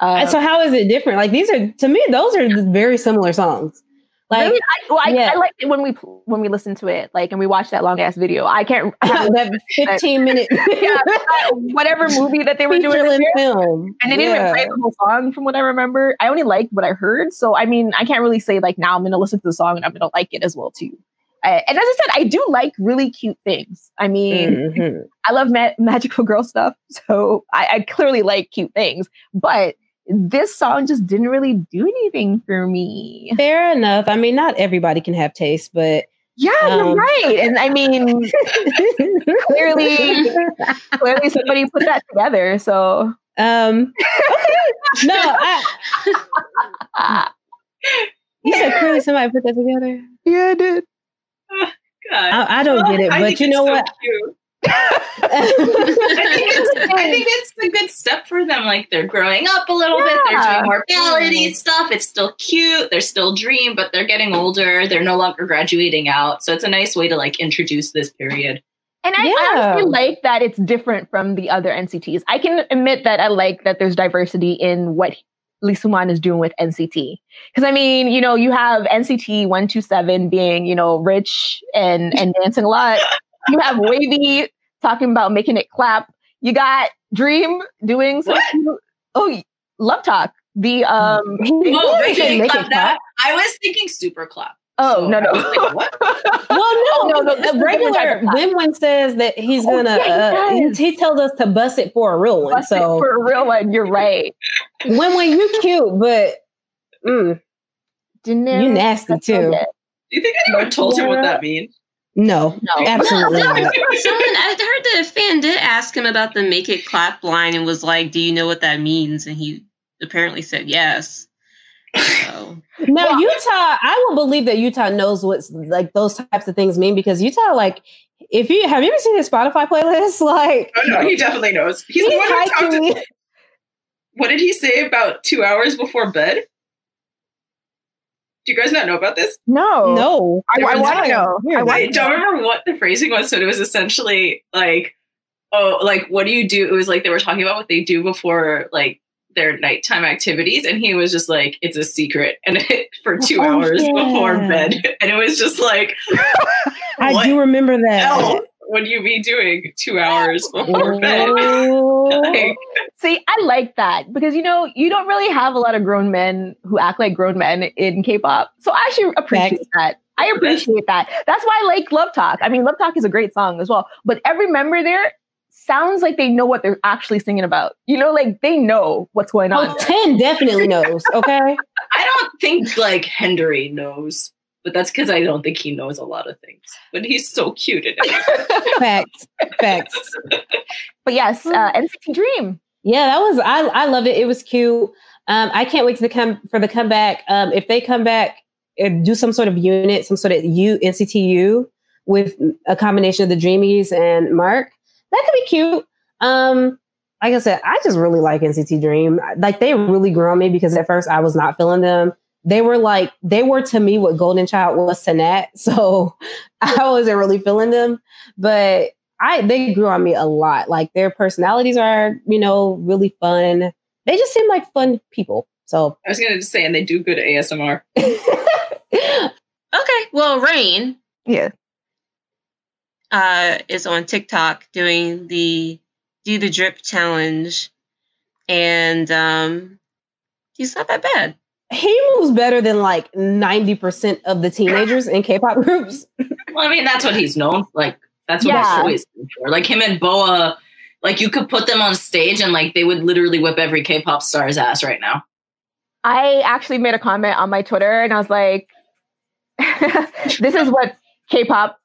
Uh, so how is it different? Like these are to me, those are very similar songs. Like really? I, well, I, yeah. I liked it when we when we listened to it, like, and we watched that long ass video. I can't I haven't that 15 minute yeah, whatever movie that they were doing, in film. and they didn't even play the whole song from what I remember. I only liked what I heard, so I mean, I can't really say like now I'm to listen to the song and I'm to like it as well too. Uh, and as I said, I do like really cute things. I mean, Mhm. I love ma- magical girl stuff, so I, I clearly like cute things. But this song just didn't really do anything for me. Fair enough. I mean, not everybody can have taste, but Yeah, you're Um, right. And I mean, clearly, clearly somebody put that together. So um, okay. No, I, you said clearly somebody put that together. yeah, I did. God. I, I don't get it, but you know so what? cute. I think, it's, I think it's a good step for them. Like they're growing up a little bit. They're doing more ballady mm-hmm. stuff. It's still cute. They're still dream, but they're getting older. They're no longer graduating out. So it's a nice way to like introduce this period. And I, I Yeah. honestly like that it's different from the other NCTs. I can admit that I like that there's diversity in what Lee Soo-man is doing with NCT. Because I mean, you know, you have NCT 127 being, you know, rich and and dancing a lot. You have WayV talking about making it clap. You got Dream doing some What? cute- oh Love Talk. The um Oh, they make said it make clap it that. clap. I was thinking super clap. Oh So no no. thinking, what? Well, no, No, no, no, this is a the regular of clap. WinWin says that he's Oh, gonna. yeah, he uh, he, he tells us to bust it for a real one. Bust it so for a real one, you're right. WinWin, you cute, but mm, you nasty too. Do you think anyone told him what that means? No, No. absolutely No, not. Someone, I heard the fan did ask him about the make it clap line and was like, "Do you know what that means?" And he apparently said yes. So No, Well- Yuta. I will believe that Yuta knows what's like those types of things mean because Yuta, like, if you have you ever seen his Spotify playlist, like, Oh no, he definitely knows. He's the one who talked. high-key- What did he say about two hours before bed? Do you guys not know about this? No. no, I, I want to know. I I don't remember what the phrasing was, but it was essentially like, oh, like what do you do? It was like they were talking about what they do before like their nighttime activities, and he was just like, it's a secret, and it, for oh, two Oh, hours yeah. before bed, and it was just like, I do remember that. hell would you be doing two hours before bed? Like, See, I like that because you know you don't really have a lot of grown men who act like grown men in K-pop. So I actually appreciate that. I appreciate that. That's why I like Love Talk. I mean, Love Talk is a great song as well. But every member there sounds like they know what they're actually singing about. You know, like they know what's going oh, on. Oh, Ten definitely knows. Okay. I don't think like Hendery knows, but that's because I don't think he knows a lot of things. But he's so cute in it. Facts. Facts. But yes, uh, NCT Dream. Yeah, that was I I loved it. It was cute. Um, I can't wait to come for the comeback. Um, if they come back and do some sort of unit, some sort of U NCTU with a combination of the Dreamies and Mark, that could be cute. Um, like I said, I just really like NCT Dream. Like they really grew on me because at first I was not feeling them. They were like they were to me what Golden Child was to Nat, so I wasn't really feeling them. But I they grew on me a lot. Like their personalities are, you know, really fun. They just seem like fun people. So I was gonna say, and they do good ASMR. Okay, well, Rain Yeah. uh, is on TikTok doing the do the drip challenge, and um, he's not that bad. He moves better than like 90% of the teenagers in K-pop groups. Well, I mean, that's what he's known. Like that's what Yeah. he's always known for. Like him and BoA, like you could put them on stage and like they would literally whip every K-pop star's ass right now. I actually made a comment on my Twitter and I was like, this is what K-pop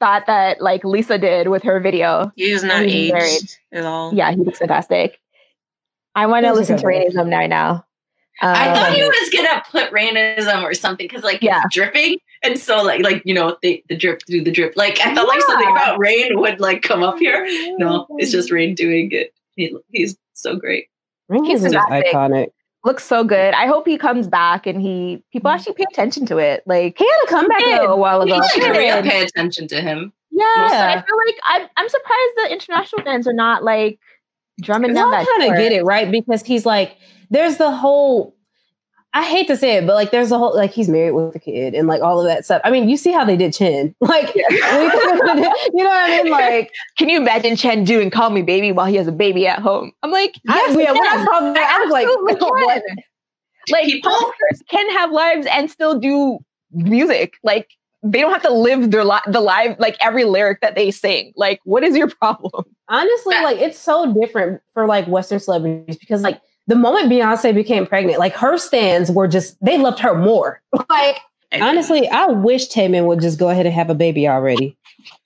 thought that like Lisa did with her video. He is not He's aged married. at all. Yeah, he looks fantastic. I want to listen to one. Rainism right now. I thought Um, he was gonna put Rainism or something because like Yeah. it's dripping, and so like like you know they the drip do the drip. Like I thought like something about Rain would like come up here. No, it's just Rain doing it. He, he's so great. He's just fantastic. iconic. looks so good. I hope he comes back and he people actually pay attention to it. Like He had a comeback He did. though a while ago. like did. Korea pay attention to him. yeah, I feel like I'm I'm surprised the international fans are not like drumming down I kind of get it, right? Because he's like, there's the whole. I hate to say it, but like, there's a whole like he's married with a kid and like all of that stuff. I mean, you see how they did Chen, like, you know what I mean? Like, Can you imagine Chen doing "Call Me Baby" while he has a baby at home? I'm like, I, yeah, when I yes, saw that, I was like, what? Like People- can have lives and still do music. Like they don't have to live their li- the live like every lyric that they sing. Like, what is your problem? Honestly, That- like it's so different for like Western celebrities because like the moment Beyonce became pregnant, like her stands were just they loved her more. Like honestly, I wish Taemin would just go ahead and have a baby already.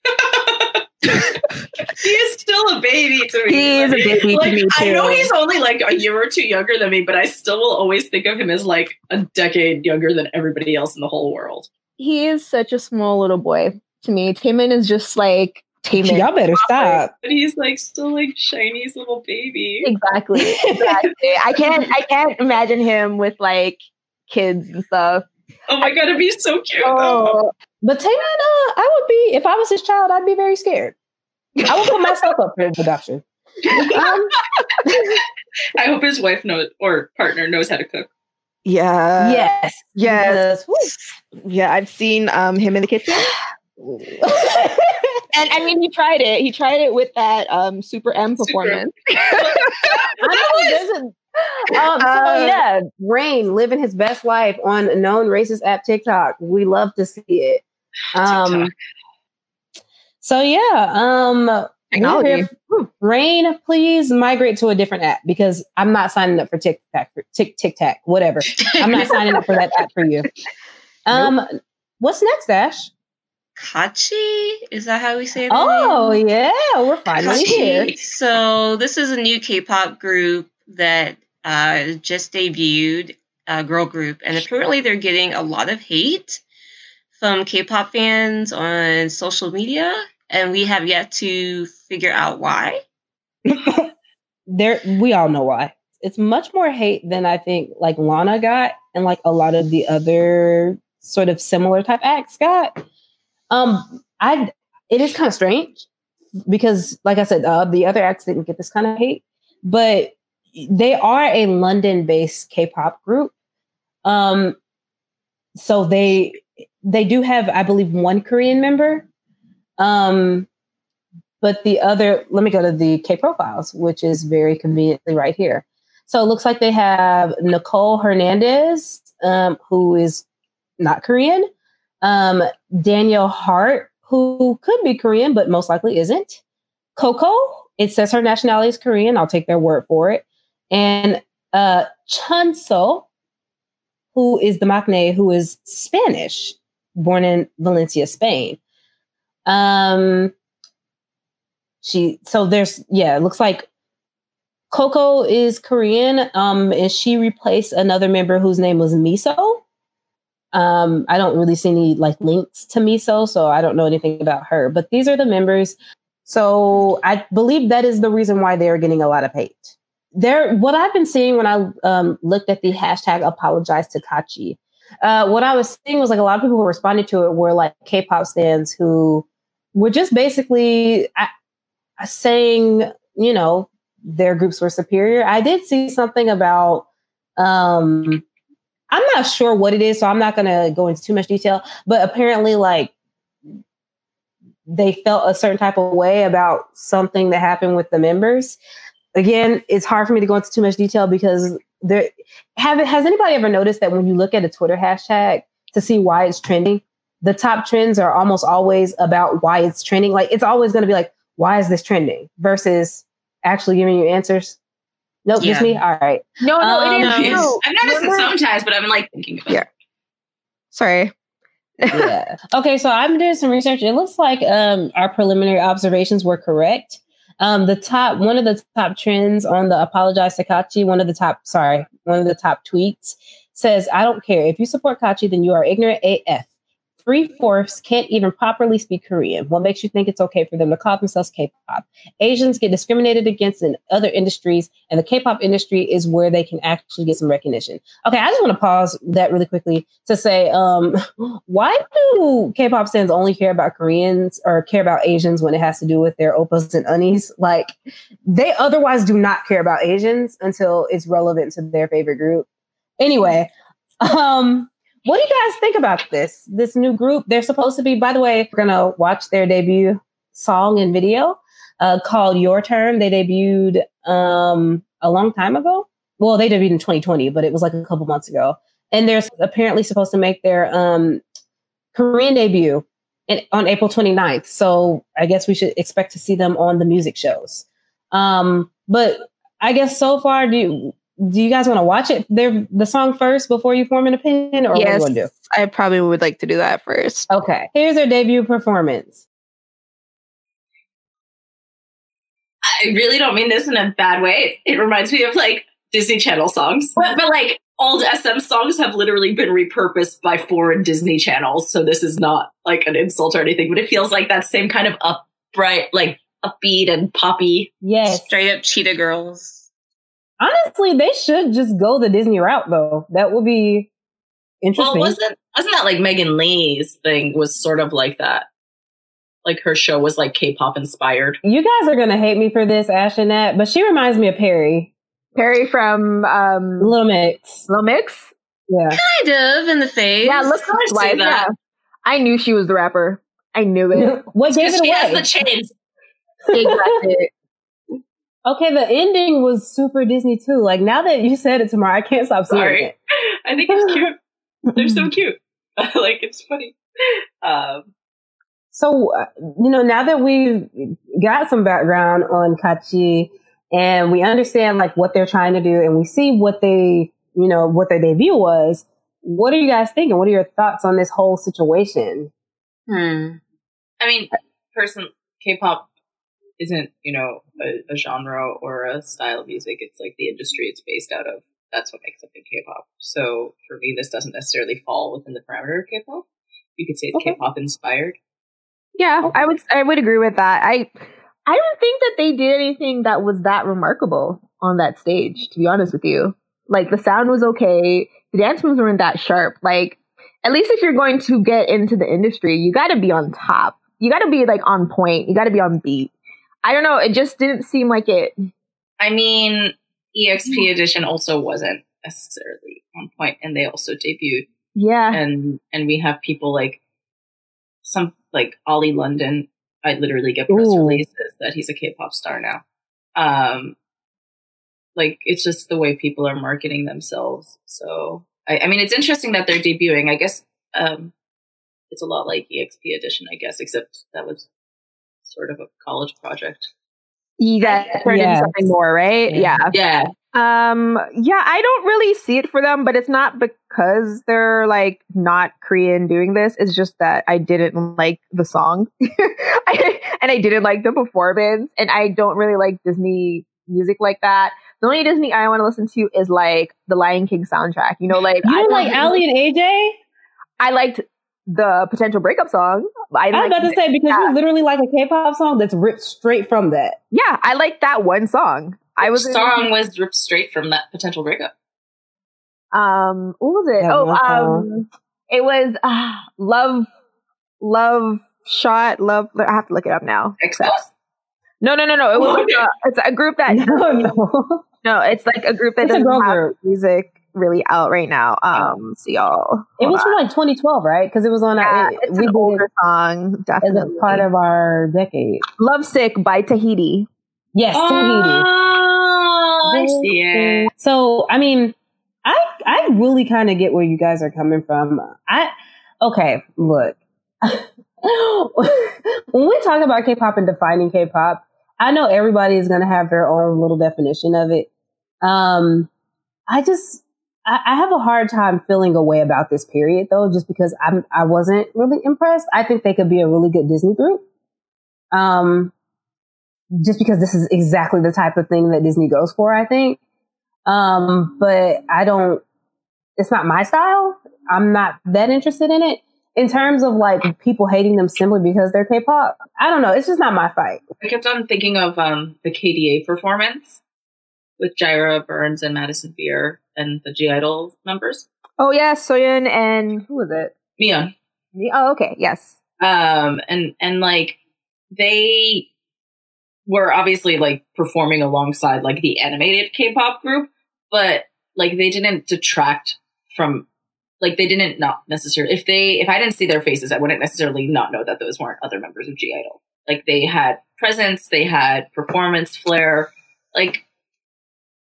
he is still a baby to me. He is a baby to Like, me, I know he's only like a year or two younger than me, but I still will always think of him as like a decade younger than everybody else in the whole world. He is such a small little boy to me. Taemin is just like Taemin. Y'all better stop. But he's like still like SHINee's little baby. Exactly. Exactly. I can't. I can't imagine him with like kids and stuff. Oh my god, it'd be so cute. though. Oh, But Taemin, uh, I would be if I was his child, I'd be very scared. I would put myself up for introduction. Um, I hope his wife knows or partner knows how to cook. Yeah. yes, Yes. Because- Yeah. I've seen um him in the kitchen, and I mean, he tried it. He tried it with that um Super M Super. performance. There's um, so Uh, yeah, Rain living his best life on a known racist app TikTok. We love to see it. Um, TikTok. so yeah, um, Technology. here- Rain, please migrate to a different app because I'm not signing up for TikTok, for Tik Tic Tac, whatever. I'm not signing up for that app for you. Um, what's next, Ash? Kaachi? Is that how we say it? Oh yeah, we're finally here. So this is a new K-pop group that uh, just debuted, a girl group, and apparently they're getting a lot of hate from K-pop fans on social media, and we have yet to figure out why. there we all know why. It's much more hate than I think like Lana got and like a lot of the other sort of similar type acts got. Um I it is kind of strange because like I said, uh, the other acts didn't get this kind of hate, but they are a London-based K-pop group. Um so they they do have I believe one Korean member. Um but the other, let me go to the K profiles, which is very conveniently right here. So it looks like they have Nicole Hernandez, um, who is not Korean, um, Danielle Hart, who could be Korean, but most likely isn't. Coco, it says her nationality is Korean. I'll take their word for it. And uh, Chunso, who is the maknae, who is Spanish, born in Valencia, Spain. Um, she so there's yeah, it looks like Coco is Korean, um, and she replaced another member whose name was Miso. Um, I don't really see any like links to Miso, so I don't know anything about her. But these are the members. So I believe that is the reason why they are getting a lot of hate. There, what I've been seeing when I um, looked at the hashtag apologize to Kaachi, uh, what I was seeing was like a lot of people who responded to it were like K-pop stands who were just basically uh, saying, you know, their groups were superior. I did see something about um I'm not sure what it is, so I'm not going to go into too much detail, but apparently like they felt a certain type of way about something that happened with the members. Again, it's hard for me to go into too much detail because there have has anybody ever noticed that when you look at a Twitter hashtag to see why it's trending, the top trends are almost always about why it's trending. Like it's always going to be like, why is this trending? Versus actually giving you answers. Nope, yeah. just me. All right. No, no, um, it is true. I've noticed it sometimes, but I've been like thinking about it. yeah. it. Sorry. yeah. Okay, so I'm doing some research. It looks like um, our preliminary observations were correct. Um, the top one of the top trends on the apologize to Kaachi, one of the top sorry, one of the top tweets says, I don't care. If you support Kaachi, then you are ignorant AF. Three fourths can't even properly speak Korean. What makes you think it's okay for them to call themselves K pop? Asians get discriminated against in other industries, and the K pop industry is where they can actually get some recognition. Okay, I just want to pause that really quickly to say um, why do K pop fans only care about Koreans or care about Asians when it has to do with their oppas and unnies? Like, they otherwise do not care about Asians until it's relevant to their favorite group. Anyway, um, what do you guys think about this? This new group? They're supposed to be, by the way, we're gonna watch their debut song and video uh, called Your Turn. They debuted um, a long time ago. Well, they debuted in 2020, but it was like a couple months ago. And they're apparently supposed to make their um, Korean debut in, on April 29th. So I guess we should expect to see them on the music shows. Um, but I guess so far, do you, do you guys want to watch it there the song first before you form an opinion or yes, what do you do? I probably would like to do that first. Okay. Here's their debut performance. I really don't mean this in a bad way. It reminds me of like Disney Channel songs. But, but like old SM songs have literally been repurposed by foreign Disney channels. So this is not like an insult or anything, but it feels like that same kind of upright, like upbeat and poppy. Yes. Straight up cheetah girls. Honestly, they should just go the Disney route though. That would be interesting. Well, wasn't wasn't that like Megan Lee's thing was sort of like that? Like her show was like K-pop inspired. You guys are gonna hate me for this, Ashnette, but she reminds me of Perrie. Perrie from um, Little Mix. Little Mix. Yeah, kind of in the face. Yeah, looks like yeah. I knew she was the rapper. I knew it. what gave it she away? has the chains. Okay, the ending was super Disney too. Like now that you said it, tomorrow, I can't stop seeing Sorry. it. I think it's cute. They're so cute. like it's funny. Um, so uh, you know, now that we've got some background on Kaachi and we understand like what they're trying to do, and we see what they, you know, what their debut was. What are you guys thinking? What are your thoughts on this whole situation? Hmm. I mean, person K-pop isn't you know a, a, genre or a style of music. It's like the industry it's based out of. That's what makes something k-pop. So for me this doesn't necessarily fall within the parameter of k-pop. You could say it's okay. k-pop inspired. Yeah okay. i would i would agree with that. I i don't think that they did anything that was that remarkable on that stage to be honest with you. Like the sound was okay. The dance moves weren't that sharp. Like at least if you're going to get into the industry you got to be on top. You got to be like on point. You got to be on beat I don't know. It just didn't seem like it. I mean, EXP edition also wasn't necessarily on point, and they also debuted. Yeah, and and we have people like some like Ollie London. I literally get press Ooh. releases that he's a K-pop star now. Um, like it's just the way people are marketing themselves. So I, I mean, it's interesting that they're debuting. I guess um, it's a lot like EXP edition, I guess, except that was sort of a college project. You got turned yeah. into something more, right? Yeah. Yeah. Um, yeah, I don't really see it for them, but it's not because they're like not Korean doing this. It's just that I didn't like the song, I, and I didn't like the performance, and I don't really like Disney music like that. The only Disney I want to listen to is like the Lion King soundtrack. You know, like You I don't like Aly and AJ? I liked the potential breakup song. I, I was liked about to say because yeah. you literally like a K-pop song that's ripped straight from that. yeah, I like that one song. I was in- song was ripped straight from that potential breakup. um what was it That oh one song. um it was uh, love love shot love i have to look it up now Expos? no no no no it was like a, it's a group that no, no. no it's like a group that It's doesn't have group. music really out right now um so y'all It was on. from like 2012, right? Because it was on yeah, our. it's we an did older it song as definitely a part of our decade. lovesick by tahiti Yes, Tahiti. Oh, I see it. So I mean, I I really kind of get where you guys are coming from. I okay, look. when we talk about K-pop and defining K-pop, I know everybody is going to have their own little definition of it. Um, I just I, I have a hard time feeling a way about this period though, just because I'm I wasn't really impressed. I think they could be a really good Disney group. Um, just because this is exactly the type of thing that Disney goes for, I think. Um, but I don't, it's not my style. I'm not that interested in it. In terms of like people hating them simply because they're K-pop, I don't know. It's just not my fight. I kept on thinking of um, the KDA performance with Jaira Burns and Madison Beer and the (G)I-DLE members. oh yes soyeon and who was it Mia. oh okay yes Um, and and like they were obviously like performing alongside like the animated K-pop group, but like they didn't detract from like they didn't not necessarily if they if I didn't see their faces, I wouldn't necessarily not know that those weren't other members of (G)I-DLE. Like they had presence, they had performance flair. Like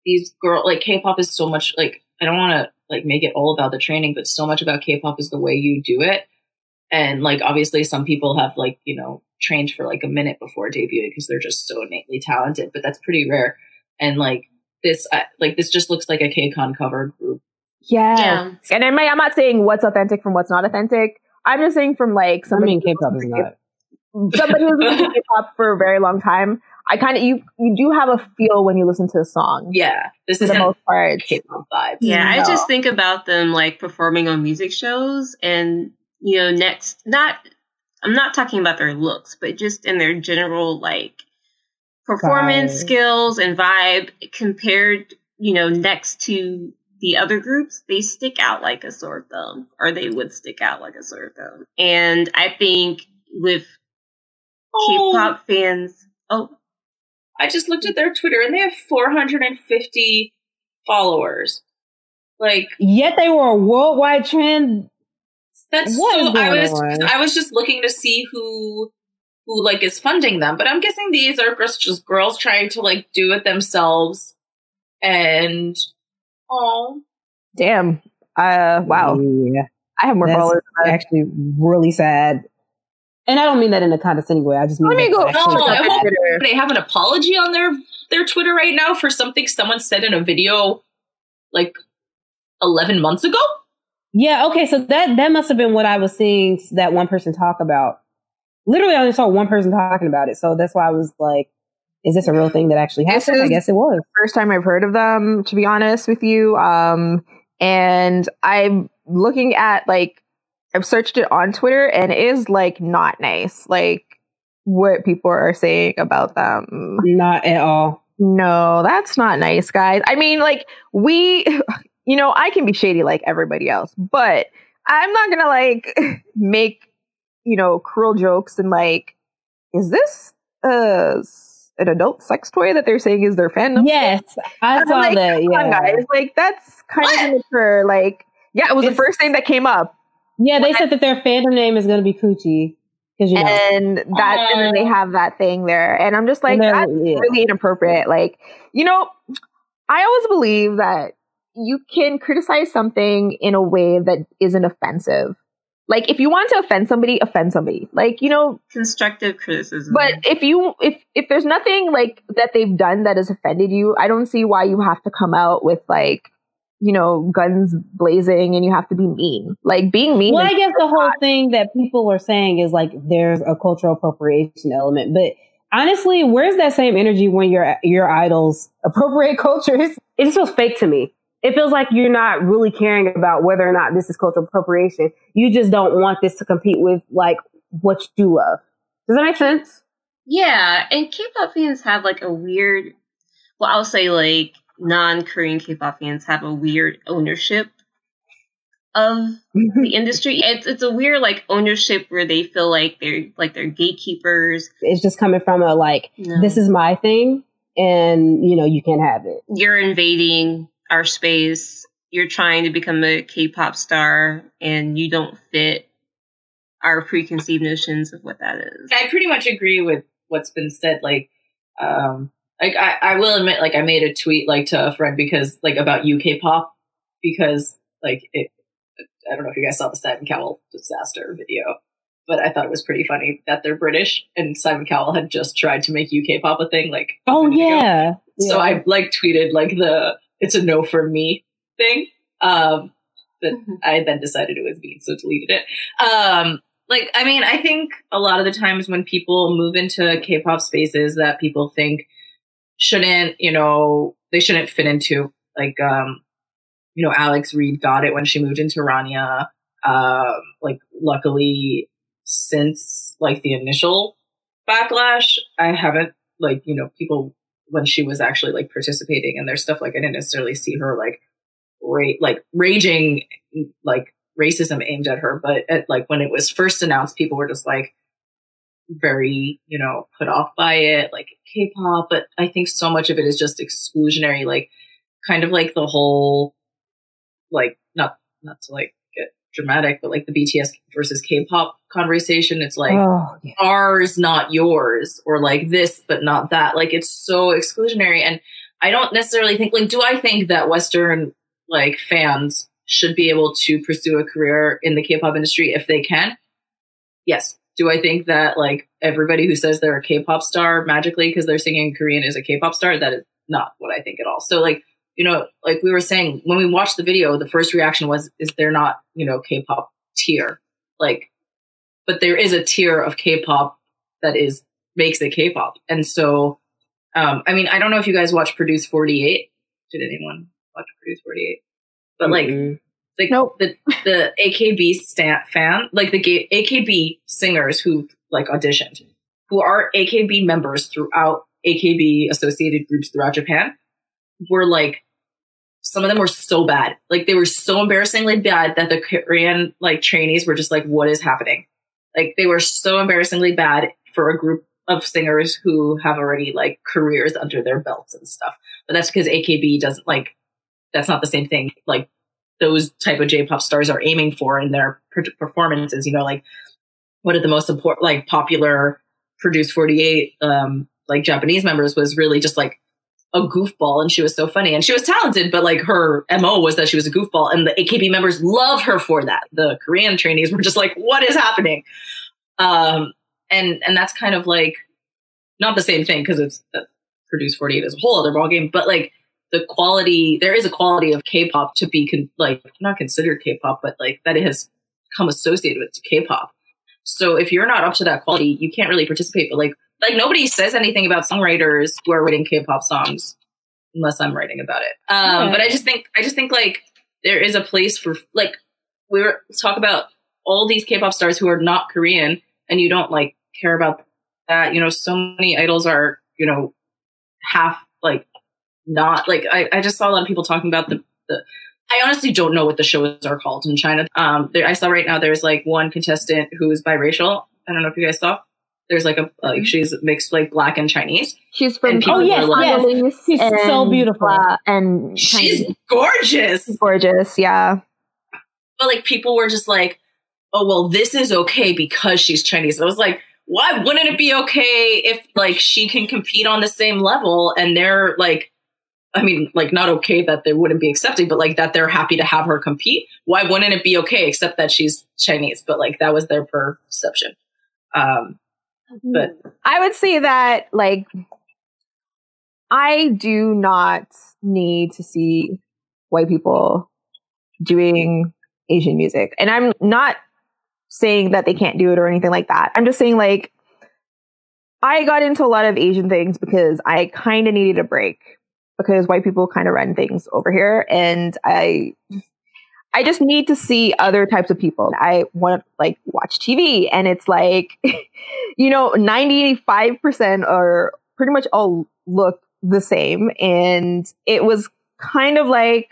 these girl like K-pop is so much like I don't want to like make it all about the training, but so much about K-pop is the way you do it. And like obviously some people have like, you know, trained for like a minute before debuting because they're just so innately talented, but that's pretty rare. And like this uh, like this just looks like a KCON cover group. yeah Yeah. and I'm, I'm not saying what's authentic from what's not authentic i'm just saying from like I somebody mean, who's K-pop is not. somebody who's listened to K-pop for a very long time, I kind of you you do have a feel when you listen to a song. Yeah. This is the most part. K-pop vibe. Yeah, I just think about them like performing on music shows and you know, next not I'm not talking about their looks, but just in their general like performance Vibe. skills and vibe compared, you know, next to the other groups, they stick out like a sore thumb, or they would stick out like a sore thumb. And I think with Oh, K-pop fans, oh, I just looked at their Twitter and they have 450 followers. Like Yet they were a worldwide trend. that's What so I was on? I was just looking to see who who like is funding them, but I'm guessing these are just just girls trying to like do it themselves. And oh, Damn. Uh wow. Yeah. I have more That's followers. than actually really sad. And I don't mean that in a condescending way. I just mean Let me go. actually No, I hope- they have an apology on their their Twitter right now for something someone said in a video like 11 months ago. Yeah, okay, so that that must have been what I was seeing that one person talk about. Literally, I only saw one person talking about it, so that's why I was like, "Is this a real thing that actually happened?" I guess it was. First time I've heard of them, to be honest with you. Um, and I'm looking at like I've searched it on Twitter, and it is like not nice. Like what people are saying about them. Not at all. No, that's not nice, guys. I mean, like, we, you know, I can be shady like everybody else, but I'm not gonna like make, you know, cruel jokes and like, is this uh an adult sex toy that they're saying is their fandom? Yes, I saw like, that. Yeah, guys. Like, that's kind What? of immature. Like, yeah, it was the first thing that came up. Yeah. They said that their fandom name is going to be Coochie because you know. and that and then they oh. have that thing there and i'm just like and that's yeah. really inappropriate like you know i always believe that you can criticize something in a way that isn't offensive Like if you want to offend somebody, offend somebody. Like, you know, constructive criticism. But if you if if there's nothing like that they've done that has offended you, I don't see why you have to come out with like you know, guns blazing and you have to be mean. Like being mean. Well, I guess the whole thing that people were saying is like there's a cultural appropriation element, but honestly, where's that same energy when your your idols appropriate cultures? It just feels fake to me. It feels like you're not really caring about whether or not this is cultural appropriation. You just don't want this to compete with like what you love. Does that make sense? Yeah, and K-pop fans have like a weird. Well, I'll say like non-Korean K-pop fans have a weird ownership of the industry. It's it's a weird like ownership where they feel like they're like they're gatekeepers. It's just coming from a like no. this is my thing and you know you can't have it. You're invading our space. You're trying to become a K-pop star and you don't fit our preconceived notions of what that is. I pretty much agree with what's been said like um like I, I will admit like I made a tweet like to a friend because like about UK pop because like it I don't know if you guys saw the Simon Cowell disaster video, but I thought it was pretty funny that they're British and Simon Cowell had just tried to make UK pop a thing. Like, oh yeah. yeah. So I like tweeted like the "it's a no for me" thing. Um, but mm-hmm. I then decided it was me, so deleted it. Um, like, I mean, I think a lot of the times when people move into K-pop spaces that people think shouldn't, you know, they shouldn't fit into, like, um, you know, Alex Reid got it when she moved into Rania. Um, like, luckily, since like the initial backlash, I haven't like you know people when she was actually like participating in their stuff. Like, I didn't necessarily see her like ra- like raging like racism aimed at her, but at, like when it was first announced, people were just like very you know put off by it, like K-pop. But I think so much of it is just exclusionary, like kind of like the whole like not not to like get dramatic, but like the BTS versus K-pop conversation. It's like oh, yeah. ours, not yours, or like this but not that. Like it's so exclusionary, and I don't necessarily think like do I think that Western like fans should be able to pursue a career in the K-pop industry if they can? Yes. Do I think that like everybody who says they're a K-pop star magically because they're singing Korean is a K-pop star? That is not what I think at all. So like you know, like we were saying, when we watched the video, the first reaction was, is there not, you know, K-pop tier? Like, but there is a tier of K-pop that is, makes it K-pop. And so, um, I mean, I don't know if you guys watch Produce 48. Did anyone watch Produce 48? But mm-hmm. like nope. the, the AKB stat fan, like the AKB singers who like auditioned, who are AKB members throughout AKB associated groups throughout Japan, were like some of them were so bad. Like they were so embarrassingly bad that the Korean like trainees were just like, what is happening? Like they were so embarrassingly bad for a group of singers who have already like careers under their belts and stuff. But that's because AKB doesn't like that's not the same thing like those type of J-pop stars are aiming for in their performances, you know, like one of the most important like popular Produce 48 um like Japanese members was really just like a goofball and she was so funny and she was talented, but like her MO was that she was a goofball and the AKB members love her for that. The Korean trainees were just like, what is happening? Um, and, and that's kind of like not the same thing because it's uh, Produce 48 is a whole other ballgame, but like the quality, there is a quality of K-pop to be con- like not considered K-pop, but like that it has come associated with K-pop. So if you're not up to that quality, you can't really participate. But like like nobody says anything about songwriters who are writing K-pop songs unless I'm writing about it. Um, But I just think I just think like there is a place for like we were talk about all these K-pop stars who are not Korean and you don't like care about that. You know, so many idols are you know half like not like I, I just saw a lot of people talking about the the I honestly don't know what the shows are called in China. Um, there, I saw right now there's like one contestant who's biracial. I don't know if you guys saw. There's like a like she's mixed like black and Chinese. She's from oh yes, yes. She's so beautiful uh, and she's Chinese. gorgeous, gorgeous, yeah. But like people were just like, oh well, this is okay because she's Chinese. I was like, why wouldn't it be okay if like she can compete on the same level and they're like I mean, like not okay that they wouldn't be accepting, but like that they're happy to have her compete. Why wouldn't it be okay, except that she's Chinese? But like that was their perception. Um, but I would say that like I do not need to see white people doing Asian music. And I'm not saying that they can't do it or anything like that. I'm just saying like I got into a lot of Asian things because I kind of needed a break because white people kind of run things over here and I I just need to see other types of people. I want to like watch TV and it's like you know 95% are pretty much all look the same and it was kind of like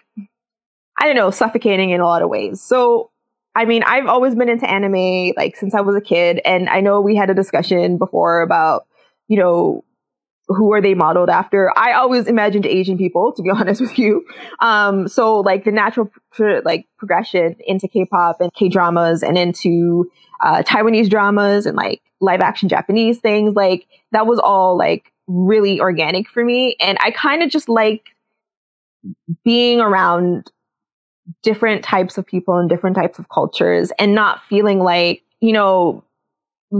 I don't know, suffocating in a lot of ways. So I mean, I've always been into anime like since I was a kid and I know we had a discussion before about, you know, who are they modeled after? I always imagined Asian people, to be honest with you. Um, so like the natural pro- like progression into K-pop and K-dramas and into uh, Taiwanese dramas and like live action Japanese things, like that was all like really organic for me, and I kind of just like being around different types of people and different types of cultures and not feeling like, you know,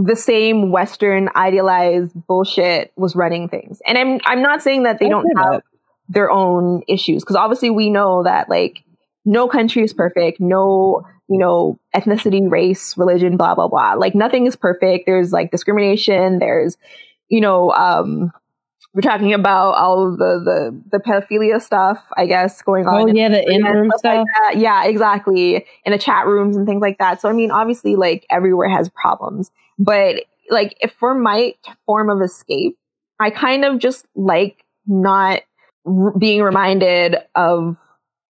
the same Western idealized bullshit was running things. And I'm I'm not saying that they I don't have that. their own issues because obviously we know that like no country is perfect, no you know ethnicity, race, religion, blah blah blah. Like nothing is perfect. There's like discrimination. There's you know um we're talking about all the the the pedophilia stuff, I guess, going on. Oh yeah, the Nth room stuff. Like yeah, exactly. In the chat rooms and things like that. So I mean, obviously, like everywhere has problems, but like if for my form of escape, I kind of just like not r- being reminded of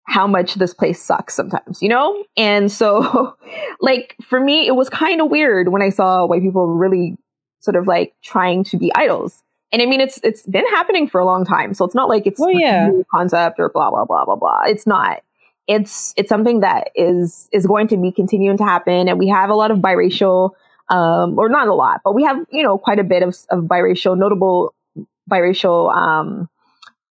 how much this place sucks sometimes, you know? And so, like, for me, it was kind of weird when I saw white people really sort of like trying to be idols and I mean, it's it's been happening for a long time, so it's not like it's well, yeah. a new concept or blah blah blah blah blah. It's not. It's it's something that is is going to be continuing to happen, and we have a lot of biracial, um, or not a lot, but we have you know quite a bit of, of biracial, notable biracial um,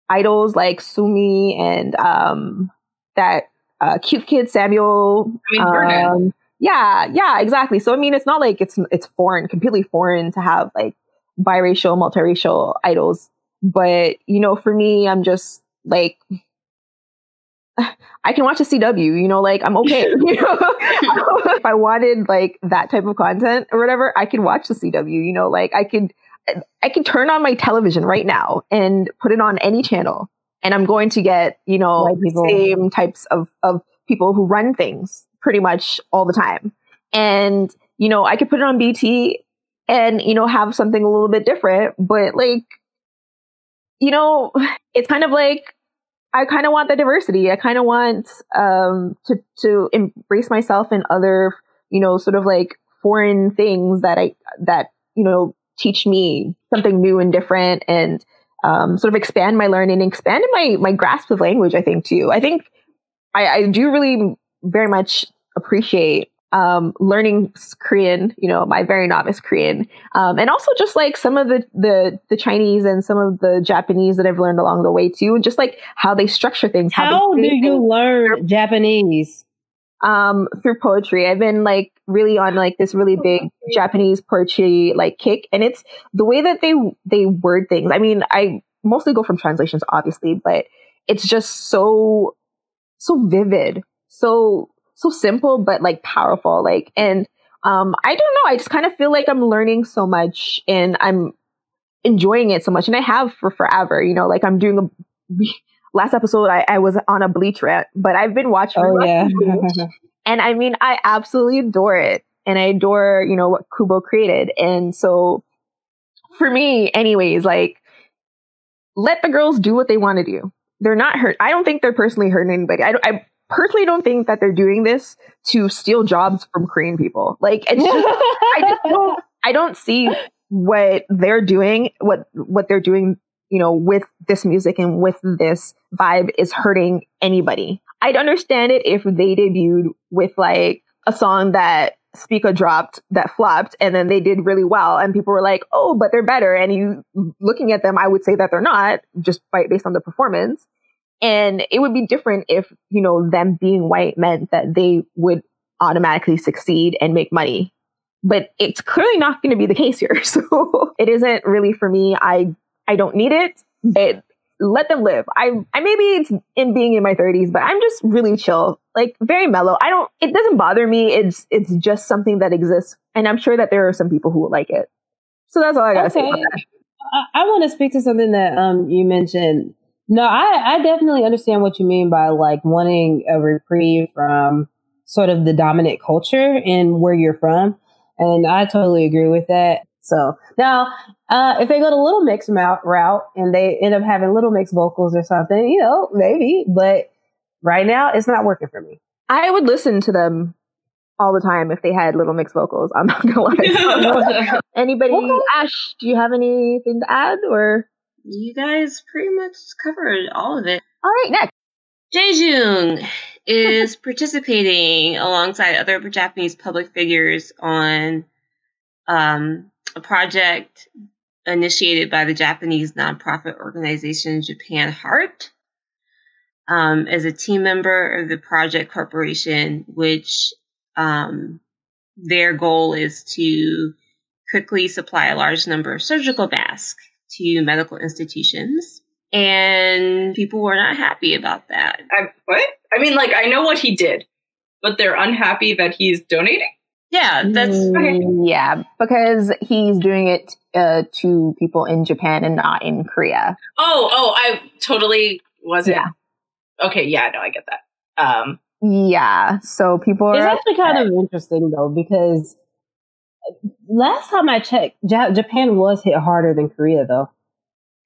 idols like Somi and um, that uh, cute kid Samuel. I mean, um, yeah, yeah, exactly. So I mean, it's not like it's it's foreign, completely foreign to have like biracial, multiracial idols. But, you know, for me, I'm just like, I can watch a CW, you know, like I'm okay. You know? if I wanted like that type of content or whatever, I can watch the CW, you know, like I could, I could turn on my television right now and put it on any channel and I'm going to get, you know, the same types of, of people who run things pretty much all the time. And, you know, I could put it on BT and you know have something a little bit different but like you know it's kind of like i kind of want the diversity. I kind of want um to to embrace myself in other you know sort of like foreign things that i that you know teach me something new and different and um, sort of expand my learning expand my my grasp of language i think too. I think i i do really very much appreciate um, learning Korean, you know, my very novice Korean, um, and also just like some of the, the the Chinese and some of the Japanese that I've learned along the way too, and just like how they structure things. How, how do you learn Japanese? Um, through poetry. I've been like really on like this really big Japanese poetry like kick, and it's the way that they they word things. I mean, I mostly go from translations, obviously, but it's just so so vivid, so so simple but like powerful. Like and um I don't know, I just kind of feel like I'm learning so much and I'm enjoying it so much and I have for forever, you know, like I'm doing a last episode I, I was on a bleach rant, but I've been watching Oh yeah. and I mean I absolutely adore it. And I adore, you know, what Kubo created. And so for me, anyways, like let the girls do what they want to do. They're not hurt. I don't think they're personally hurting anybody. I, don't I personally don't think that they're doing this to steal jobs from Korean people. Like, it's just, I just don't, I don't see what they're doing, what, what they're doing, you know, with this music and with this vibe is hurting anybody. I'd understand it if they debuted with like a song that Spica dropped that flopped and then they did really well and people were like, oh, but they're better. And you looking at them, I would say that they're not just by, based on the performance. And it would be different if, you know, them being white meant that they would automatically succeed and make money. But it's clearly not going to be the case here. So it isn't really for me. I I don't need it. But let them live. I I maybe it's in being in my 30s, but I'm just really chill, like very mellow. I don't it doesn't bother me. It's it's just something that exists. And I'm sure that there are some people who would like it. So that's all I gotta okay. say. I, I want to speak to something that um you mentioned. No, I, I definitely understand what you mean by like wanting a reprieve from sort of the dominant culture and where you're from. And I totally agree with that. So now, uh, if they go to Little Mix route and they end up having Little Mix vocals or something, you know, maybe. But right now, it's not working for me. I would listen to them all the time if they had Little Mix vocals. I'm not gonna lie. Anybody, okay. Ash? Do you have anything to add, or you guys pretty much covered all of it? All right, next. Jae is participating alongside other Japanese public figures on um, a project initiated by the Japanese nonprofit organization Japan Heart um, as a team member of the Project Corporation, which um, their goal is to quickly supply a large number of surgical masks to medical institutions. And people were not happy about that. I, what? I mean, like, I know what he did, but they're unhappy that he's donating? Yeah, that's mm, yeah, because he's doing it uh, to people in Japan and not in Korea. Oh, oh, I totally wasn't. Yeah. Okay, yeah, no, I get that. Um, yeah, so people It's actually kind of interesting though because last time I checked, Japan was hit harder than Korea though.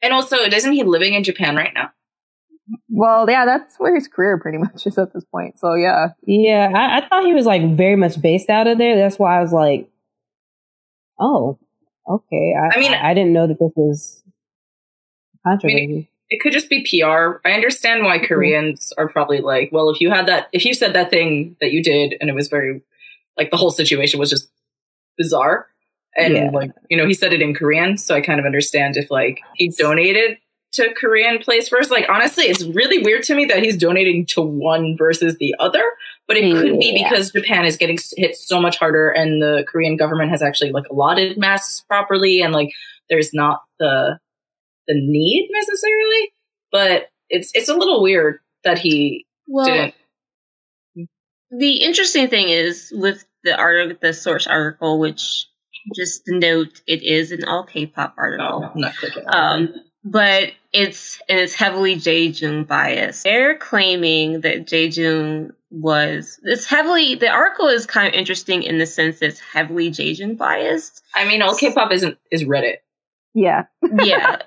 And also, isn't he living in Japan right now? Well, yeah, that's where his career pretty much is at this point. So yeah, yeah, I, I thought he was like very much based out of there. That's why I was like, oh, okay. I, I mean, I, I didn't know that this was controversy. I mean, it could just be PR. I understand why mm-hmm. Koreans are probably like, well, if you had that, if you said that thing that you did, and it was very, like, the whole situation was just bizarre, and yeah. like, you know, he said it in Korean, so I kind of understand if like he donated to Korean place first. Like honestly, it's really weird to me that he's donating to one versus the other. But it could be because Japan is getting hit so much harder, and the Korean government has actually like allotted masks properly, and like there's not the the need necessarily. But it's it's a little weird that he well, didn't. The interesting thing is with the art the source article, which just note it is an all K-pop article. Oh, not clicking. Um, but it's it's heavily Jae biased. They're claiming that Jae was it's heavily the article is kind of interesting in the sense it's heavily Jae biased. I mean, all K-pop isn't is Reddit. Yeah, yeah.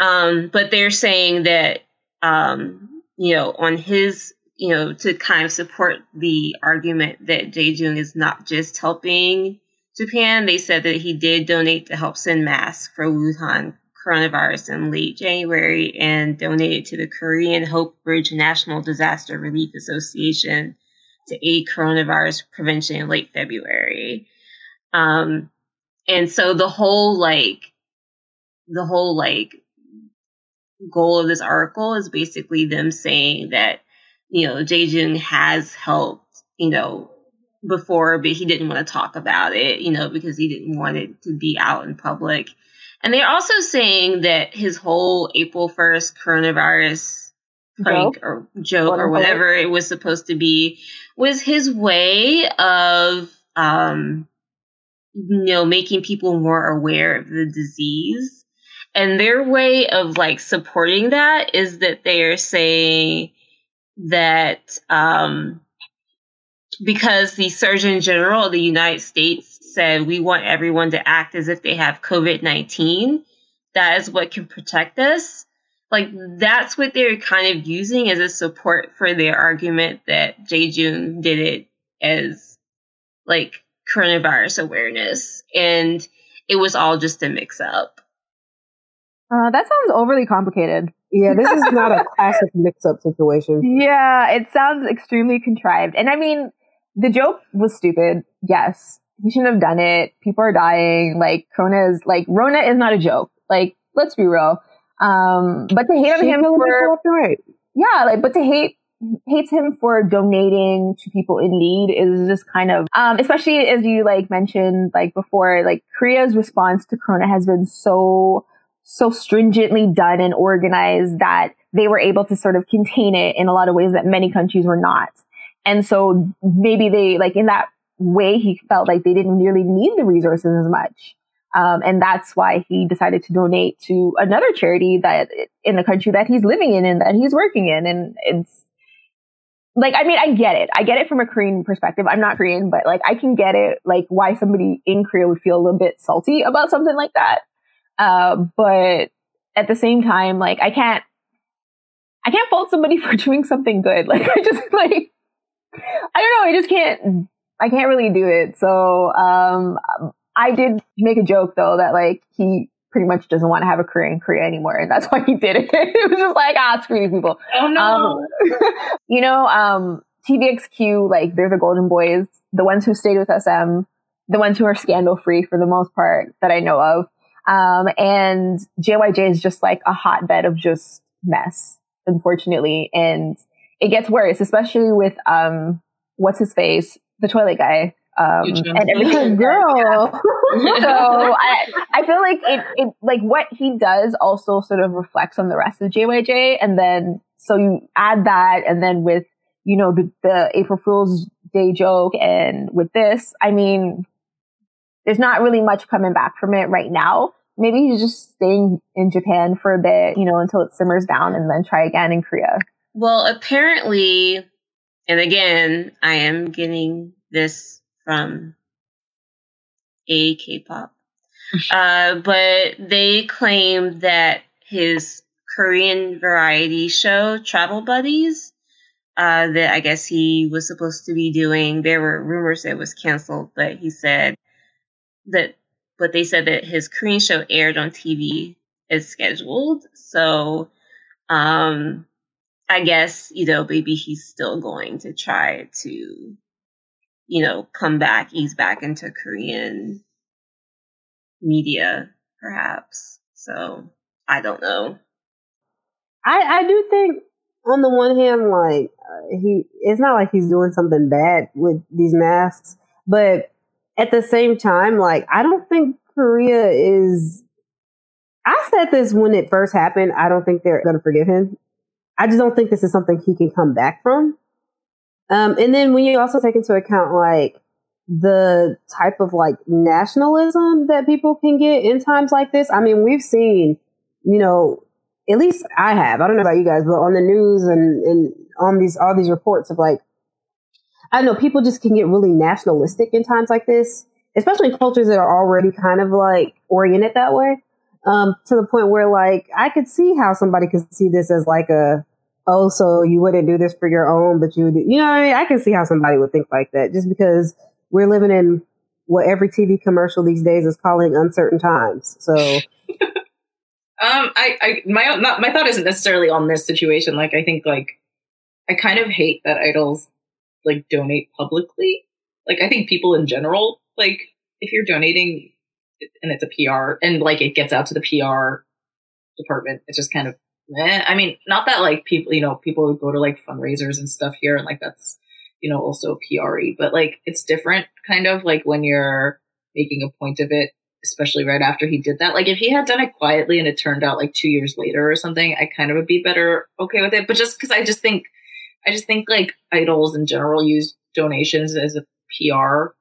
Um, but they're saying that um, you know on his you know to kind of support the argument that Jae is not just helping Japan. They said that he did donate to help send masks for Wuhan coronavirus in late January and donated to the Korean Hope Bridge National Disaster Relief Association to aid coronavirus prevention in late February. Um, and so the whole like, the whole like goal of this article is basically them saying that, you know, Jae has helped, you know, before, but he didn't want to talk about it, you know, because he didn't want it to be out in public. And they're also saying that his whole April 1st coronavirus prank joke? or joke or whatever it was supposed to be was his way of, um, you know, making people more aware of the disease. And their way of like supporting that is that they are saying that, um, because the Surgeon General of the United States said we want everyone to act as if they have COVID 19. That is what can protect us. Like, that's what they're kind of using as a support for their argument that Jae did it as like coronavirus awareness. And it was all just a mix up. Uh, that sounds overly complicated. Yeah, this is not a classic mix up situation. Yeah, it sounds extremely contrived. And I mean, the joke was stupid, yes he shouldn't have done it. People are dying. Like Corona is like Rona is not a joke. Like let's be real. Um, but to hate on him for right. yeah, like, but to hate hates him for donating to people in need is just kind of um especially as you like mentioned like before like korea's response to corona has been so so stringently done and organized that they were able to sort of contain it in a lot of ways that many countries were not and so maybe they like in that way he felt like they didn't really need the resources as much um, and that's why he decided to donate to another charity that in the country that he's living in and that he's working in and it's like I mean I get it. I get it from a Korean perspective. I'm not Korean, but like I can get it like why somebody in Korea would feel a little bit salty about something like that. Uh, but at the same time, like I can't I can't fault somebody for doing something good. Like I just like I don't know, I just can't I can't really do it. So um I did make a joke though that like he pretty much doesn't want to have a career in Korea anymore. And that's why he did it. it was just like, ah, screw these people. Oh no. Um, you know, um, TVXQ, like they're the golden boys, the ones who stayed with SM, the ones who are scandal free for the most part that I know of. Um, and JYJ is just like a hotbed of just mess, unfortunately. And it gets worse, especially with, um, what's his face, the toilet guy um, and everything. Girl. so I, I feel like it, it, like what he does also sort of reflects on the rest of JYJ. And then, so you add that and then with, you know, the, the April Fool's Day joke and with this, I mean, there's not really much coming back from it right now. Maybe he's just staying in Japan for a bit, you know, until it simmers down and then try again in Korea. Well, apparently, and again, I am getting this from a K-pop. uh, but they claim that his Korean variety show, Travel Buddies, uh, that I guess he was supposed to be doing, there were rumors that it was canceled, but he said that, but they said that his Korean show aired on TV as scheduled. So, um, I guess, you know, maybe he's still going to try to you know, come back, ease back into Korean media, perhaps. So I don't know. I I do think on the one hand, like uh, he, it's not like he's doing something bad with these masks, but at the same time, like I don't think Korea is. I said this when it first happened. I don't think they're going to forgive him. I just don't think this is something he can come back from. Um, and then when you also take into account like the type of like nationalism that people can get in times like this, I mean, we've seen, you know, at least I have. I don't know about you guys, but on the news and, and on these all these reports of like, I know, people just can get really nationalistic in times like this, especially in cultures that are already kind of like oriented that way. Um, to the point where like I could see how somebody could see this as like a oh, so you wouldn't do this for your own, but you would, do, you know, I, mean? I can see how somebody would think like that just because we're living in what every TV commercial these days is calling uncertain times. So, um, I, I, my, not, my thought isn't necessarily on this situation. Like, I think like, I kind of hate that idols like donate publicly. Like, I think people in general, like, if you're donating and it's a PR and like it gets out to the PR department, it's just kind of I mean, not that like people, you know, people go to like fundraisers and stuff here, and like that's, you know, also PRE, but like it's different kind of like when you're making a point of it, especially right after he did that. Like if he had done it quietly and it turned out like two years later or something, I kind of would be better okay with it. But just because I just think, I just think like idols in general use donations as a PR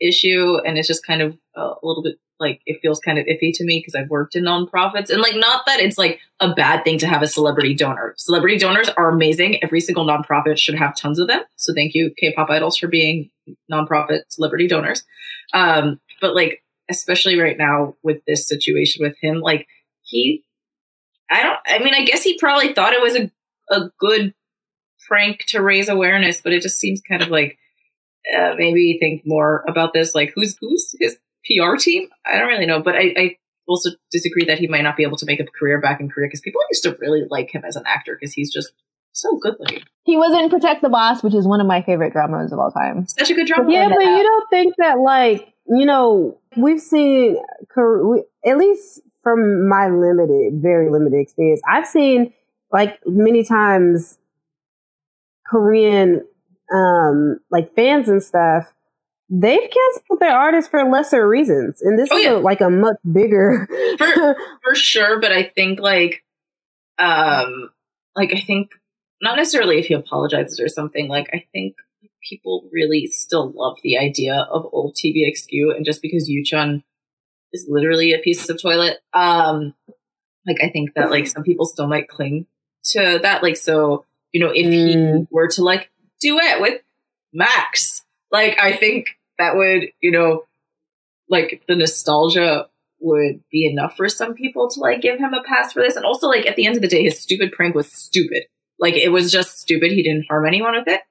issue, and it's just kind of a little bit like it feels kind of iffy to me because I've worked in nonprofits and like not that it's like a bad thing to have a celebrity donor. Celebrity donors are amazing. Every single nonprofit should have tons of them. So thank you K-pop idols for being nonprofit celebrity donors. Um, but like especially right now with this situation with him, like he, I don't. I mean, I guess he probably thought it was a a good prank to raise awareness, but it just seems kind of like uh, maybe think more about this. Like who's who's his PR team. I don't really know, but I, I also disagree that he might not be able to make a career back in Korea because people used to really like him as an actor because he's just so good looking. He was in Protect the Boss, which is one of my favorite dramas of all time. Such a good drama. Yeah, but you don't think that like you know we've seen at least from my limited, very limited experience, I've seen like many times Korean um like fans and stuff, they've canceled their artists for lesser reasons. And this Oh, is yeah. a, like a much bigger For- for sure but i think like um like i think not necessarily if he apologizes or something like i think people really still love the idea of old tvxq and just because yuchun is literally a piece of toilet um like i think that like some people still might cling to that like so you know if he Mm. were to like duet with max like i think that would you know like the nostalgia would be enough for some people to like give him a pass for this. And also, like at the end of the day, his stupid prank was stupid. Like it was just stupid. He didn't harm anyone with it,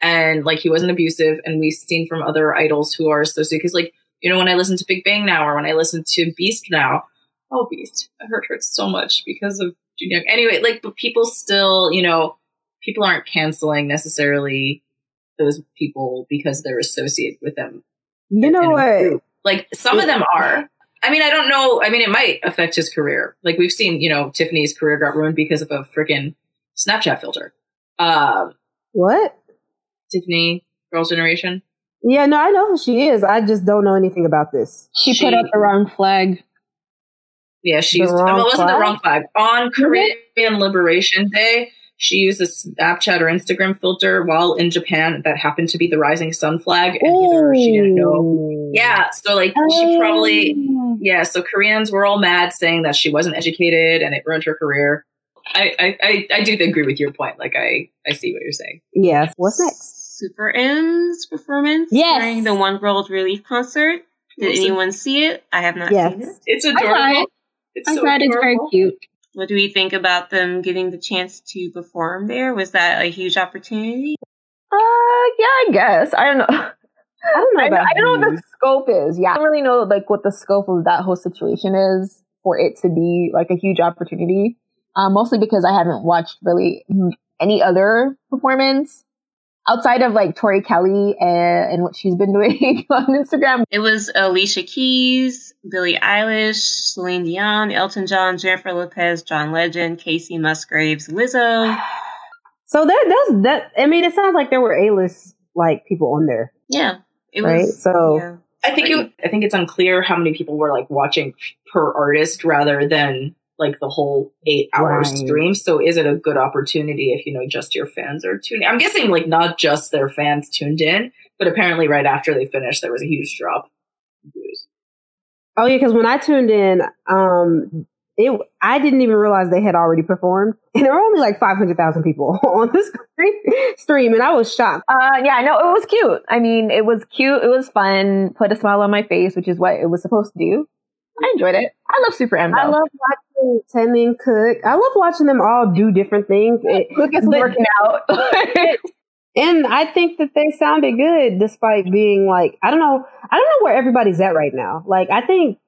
and like he wasn't abusive. And we've seen from other idols who are associated because, like you know, when I listen to Big Bang now or when I listen to Beast now, oh Beast, I hurt hurt so much because of Jun Young. Anyway, like but people still, you know, people aren't canceling necessarily those people because they're associated with them You know what? Like some of them are. I mean, I don't know. I mean, it might affect his career. Like we've seen, you know, Tiffany's career got ruined because of a freaking Snapchat filter. Um, What? Tiffany, Girls' Generation. Yeah, no, I know who she is. I just don't know anything about this. She, She- put up the wrong flag. Yeah, she The used. wrong it wasn't flag? the wrong flag on Korean Liberation Day. She used a Snapchat or Instagram filter while in Japan that happened to be the rising sun flag, and either she didn't know. Yeah, so like she probably Oh. yeah, so Koreans were all mad saying that she wasn't educated and it ruined her career. I, I, I, I do agree with your point. Like I, I see what you're saying. Yes. What's next? Super M's performance Yes. during the One World Relief concert. Did Listen. anyone see it? I have not Yes. seen it. It's saw adorable. it. It's I so thought it's very cute. What do we think about them getting the chance to perform there? Was that a huge opportunity? Uh, yeah, I guess. I don't know. I don't know I, about I don't know what the scope is. Yeah, I don't really know like what the scope of that whole situation is for it to be like a huge opportunity. Um, mostly because I haven't watched really any other performance outside of like Tori Kelly and, and what she's been doing on Instagram. It was Alicia Keys, Billie Eilish, Celine Dion, Elton John, Jennifer Lopez, John Legend, Kacey Musgraves, Lizzo. So that does that. I mean, it sounds like there were A list like people on there. Yeah, it Right, was. so- yeah. I think it, I think it's unclear how many people were like watching per artist rather than like the whole eight hour Right. stream. So is it a good opportunity if you know just your fans are tuning? I'm guessing like not just their fans tuned in, but apparently right after they finished, there was a huge drop. Oh yeah, because when I tuned in, um, it I didn't even realize they had already performed, and there were only like five hundred thousand people on the screen, stream, and I was shocked. Uh, yeah, no, it was cute. I mean, it was cute. It was fun. Put a smile on my face, which is what it was supposed to do. I enjoyed it. I love Super M. Though. I love watching Taemin cook. I love watching them all do different things. It- Lucas but- working out. And I think that they sounded good despite being like, I don't know, I don't know where everybody's at right now. Like, I think,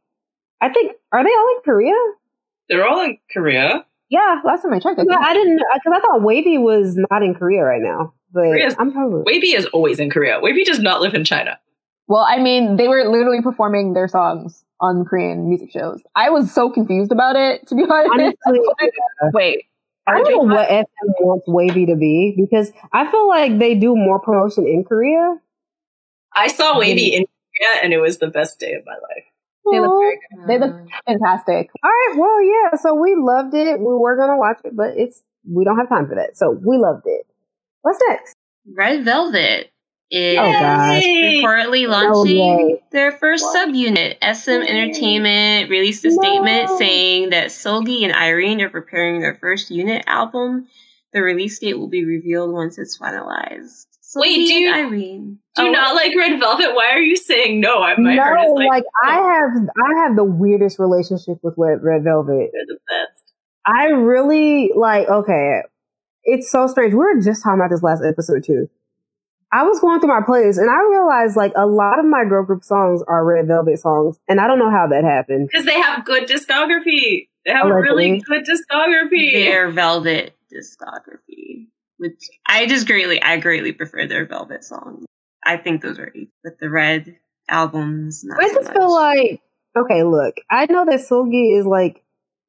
I think, are they all in Korea? They're all in Korea. yeah, last time I checked, I Yeah. I didn't, because I thought WayV was not in Korea right now. But Korea's- I'm probably, WayV is always in Korea. WayV does not live in China. Well, I mean, they were literally performing their songs on Korean music shows. I was so confused about it, to be honest. honestly, Wait, I don't know what SM wants WayV to be because I feel like they do more promotion in Korea. I saw WayV in Korea and it was the best day of my life. They look very Uh, they look fantastic. All right, well, yeah. So we loved it. We were gonna watch it, but it's we don't have time for that. So we loved it. What's next? Red Velvet Oh, is Oh, gosh. reportedly No launching way. their first subunit. SM Entertainment released a statement No. saying that Seulgi and Irene are preparing their first unit album. The release date will be revealed once it's finalized. Seulgi Wait, do and you- Irene. Do you Oh, not like Red Velvet? Why are you saying no? I, my no, heart is like, like, I have I have the weirdest relationship with Red, Red Velvet. they're the best. I really like. Okay, it's so strange. We were just talking about this last episode too. I was going through my playlist and I realized like a lot of my girl group songs are Red Velvet songs, and I don't know how that happened. Because they have good discography. They have a Allegedly. really good discography. their Velvet discography, which I just greatly, I greatly prefer their Velvet songs. I think those are, but the Red albums, not I so just much. feel like okay. Look, I know that Seulgi is like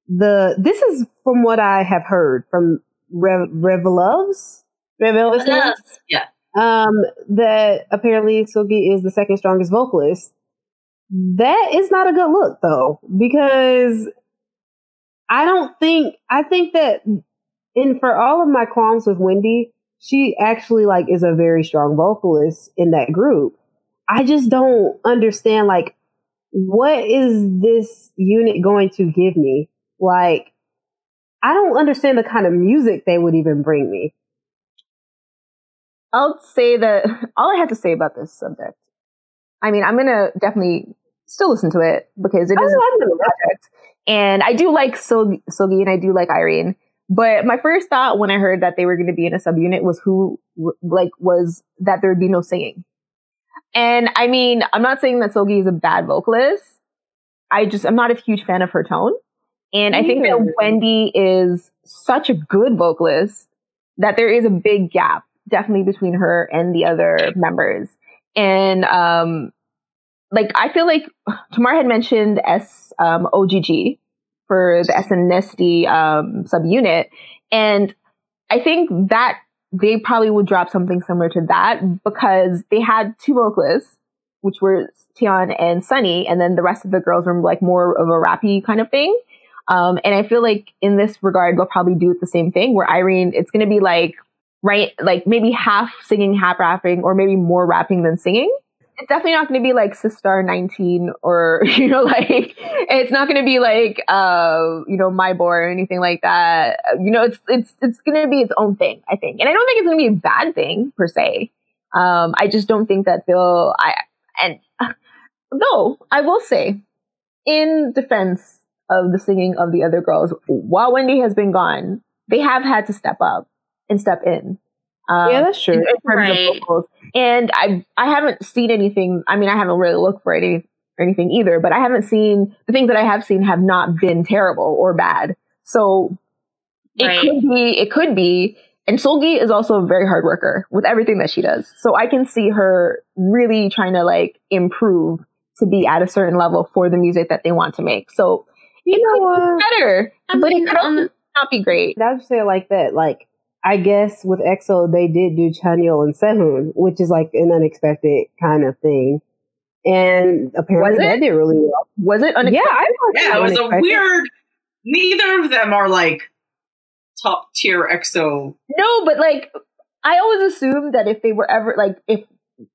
the this is from what I have heard from Rev ReVeluvs. ReVeluvs, yeah. Um, that apparently Seulgi is the second strongest vocalist. That is not a good look though, because I don't think I think that and for all of my qualms with Wendy, she actually like is a very strong vocalist in that group. I just don't understand like what is this unit going to give me? Like I don't understand the kind of music they would even bring me. I'll say that all I have to say about this subject. I mean, I'm gonna definitely still listen to it because it is a project, and I do like Seulgi, and I do like Irene. But my first thought when I heard that they were going to be in a subunit was who, like, was that there would be no singing. And I mean, I'm not saying that Seulgi is a bad vocalist. I just, I'm not a huge fan of her tone. And I think that Wendy is such a good vocalist that there is a big gap definitely between her and the other members. And, um, like, I feel like Tamar had mentioned S, um, OGG, for the ethnicity um, subunit. And I think that they probably would drop something similar to that because they had two vocalists, which were Taeyeon and Sunny, and then the rest of the girls were like more of a rappy kind of thing. Um, and I feel like in this regard, they'll probably do the same thing where Irene, it's going to be like, right, like maybe half singing, half rapping, or maybe more rapping than singing it's definitely not going to be like Sistar 19 or, you know, like, it's not going to be like, uh, you know, my boy or anything like that. You know, it's, it's, it's going to be its own thing, I think. And I don't think it's going to be a bad thing per se. Um, I just don't think that they'll, I, and though I will say in defense of the singing of the other girls, while Wendy has been gone, they have had to step up and step in. Um, yeah, that's true. In, right. And I I haven't seen anything. I mean, I haven't really looked for any or anything either. But I haven't seen the things that I have seen have not been terrible or bad. So it right. could be. It could be. And Seulgi is also a very hard worker with everything that she does. So I can see her really trying to like improve to be at a certain level for the music that they want to make. So you know, uh, better, I but it could not be great. I would say it like that. Like I guess with EXO, they did do Chanyeol and Sehun, which is like an unexpected kind of thing. And apparently that did really well. Was it unexpected? Yeah, I yeah, it was a weird. Neither of them are like top tier EXO. No, but like I always assumed that if they were ever like if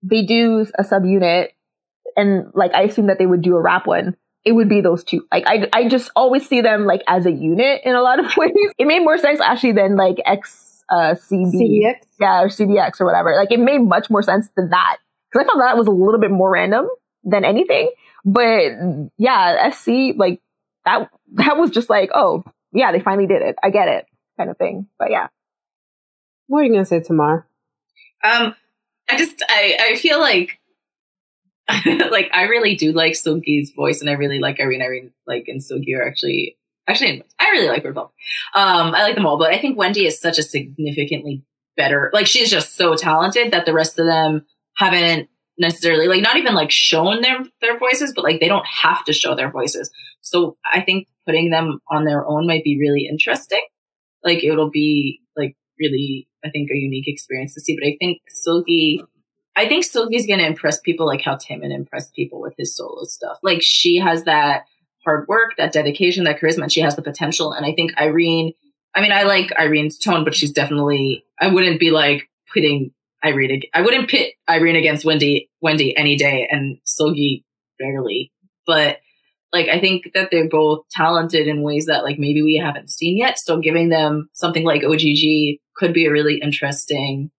they do a subunit, and like I assume that they would do a rap one, it would be those two. Like I, I just always see them like as a unit in a lot of ways. It made more sense actually than like X uh, CB, CBX, yeah, or CBX or whatever. Like it made much more sense than that because I thought that was a little bit more random than anything. But yeah, SC like that that was just like, oh yeah, they finally did it. I get it, kind of thing. But yeah, what are you gonna say, Tamar? Um, I just I I feel like like I really do like Seulgi's voice, and I really like Irene. Irene like and Seulgi are actually actually, I really like both. Um, I like them all, but I think Wendy is such a significantly better. Like she's just so talented that the rest of them haven't necessarily like not even like shown their their voices, but like they don't have to show their voices. So I think putting them on their own might be really interesting. Like it'll be like really, I think, a unique experience to see. But I think Seulgi. I think Seulgi's gonna impress people like how Taemin impressed people with his solo stuff. Like she has that hard work, that dedication, that charisma, and she has the potential. And I think Irene, I mean, I like Irene's tone, but she's definitely, I wouldn't be like pitting Irene, I wouldn't pit Irene against Wendy, Wendy any day and Seulgi barely. But like, I think that they're both talented in ways that like maybe we haven't seen yet. So giving them something like OGG could be a really interesting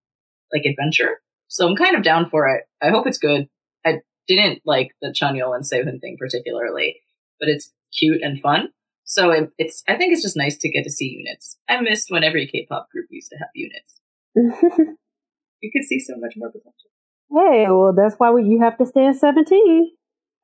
like adventure. So I'm kind of down for it. I hope it's good. I didn't like the Chanyeol and Sehun thing particularly but it's cute and fun. So it, it's, I think it's just nice to get to see units. I missed when every K-pop group used to have units. you could see so much more potential. Hey, well, that's why we, you have to stay at 17.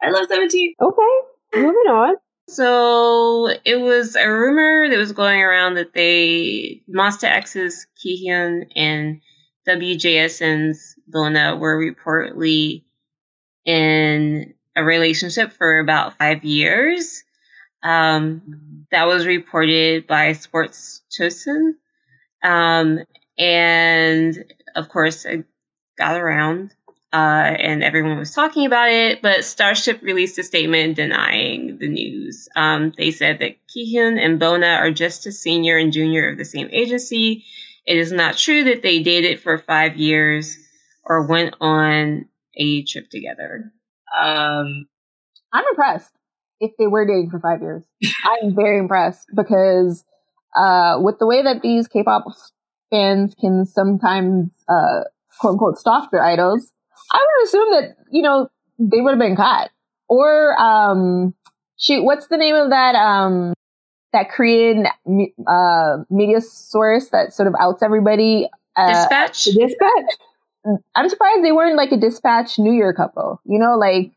I love 17. Okay, moving on. So it was a rumor that was going around that they Monsta X's Kihyun and WJSN's Bona were reportedly in a relationship for about five years. Um, that was reported by Sports Chosun. Um, and of course, it got around uh, and everyone was talking about it, but Starship released a statement denying the news. Um, they said that Kihyun and Bona are just a senior and junior of the same agency. It is not true that they dated for five years or went on a trip together. Um, I'm impressed if they were dating for five years. I'm very impressed because uh, with the way that these K-pop fans can sometimes uh, quote unquote stalk their idols, I would assume that, you know, they would have been caught. Or, um, shoot, what's the name of that, um, that Korean, uh, media source that sort of outs everybody? Uh, dispatch? Dispatch? I'm surprised they weren't like a dispatch New Year couple. You know, like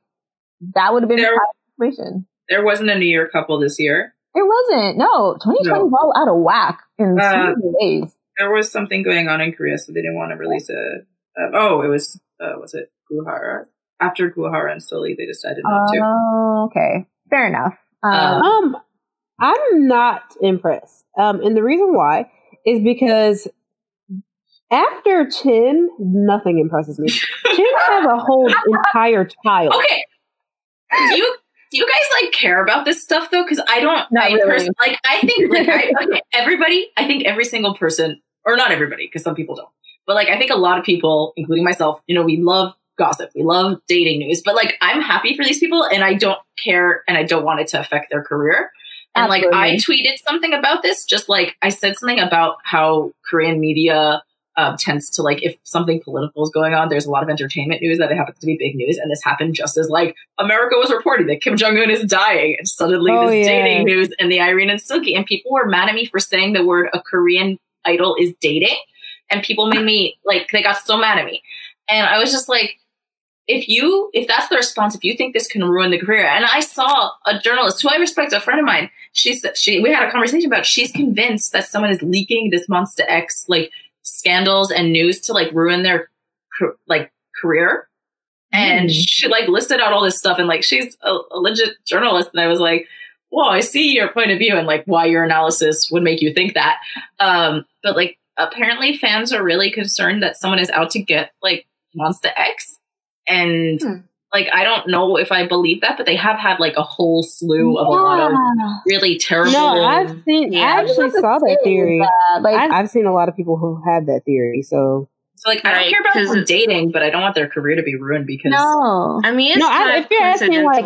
that would have been there, a situation. There wasn't a New Year couple this year. It wasn't. No, 2020 no. out of whack in uh, so many ways. There was something going on in Korea, so they didn't want to release a. Uh, oh, it was uh, was it Goo Hara? After Goo Hara and Sulli, they decided not to. Oh, okay, fair enough. Um, um, I'm not impressed, um, and the reason why is because after Chen, nothing impresses me. Chen has a whole entire child. Okay, do you do you guys like care about this stuff though? Because I don't. Not I really. pers- like I think like I, okay, everybody. I think every single person, or not everybody, because some people don't. But like, I think a lot of people, including myself, you know, we love gossip. We love dating news, but like, I'm happy for these people and I don't care and I don't want it to affect their career. And Absolutely. like, I tweeted something about this, just like I said something about how Korean media uh, tends to like, if something political is going on, there's a lot of entertainment news that it happens to be big news. And this happened just as like America was reporting that Kim Jong Un is dying and suddenly oh, this yeah. dating news and the Irene and Seulgi. And people were mad at me for saying the word a Korean idol is dating and people made me like they got so mad at me and i was just like if you if that's the response if you think this can ruin the career and i saw a journalist who i respect a friend of mine she said she we had a conversation about she's convinced that someone is leaking this Monsta X like scandals and news to like ruin their like career and mm. she like listed out all this stuff and like she's a, a legit journalist and i was like well i see your point of view and like why your analysis would make you think that um but like apparently fans are really concerned that someone is out to get like Monsta X. And hmm. Like I don't know if I believe that, but they have had like a whole slew of yeah. a lot of really terrible. No, I've seen. Yeah. I actually saw that theory. That. Like I've, I've, seen a lot of people who have that theory. So. So like I don't care about them dating, but I don't want their career to be ruined because no. I mean, no. I, if you're asking like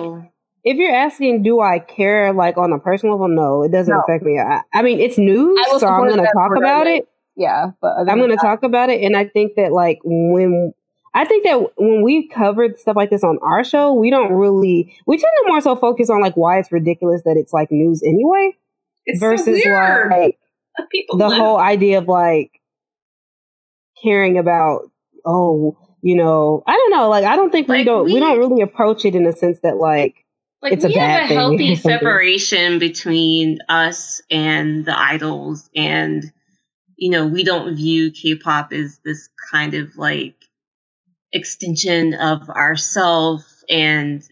if you're asking, do I care like on a personal level? No, it doesn't no. affect me. I, I, mean, it's news, so I'm going to talk about it yeah, but I'm going to talk about it, and I think that like when I think that when we covered stuff like this on our show, we don't really we tend to more so focus on like why it's ridiculous that it's like news anyway, it's versus so like People the live. whole idea of like caring about oh you know I don't know like I don't think like we don't we, we don't really approach it in a sense that like like it's we a have a healthy separation between us and the idols and you know, we don't view K-pop as this kind of like extension of ourself and,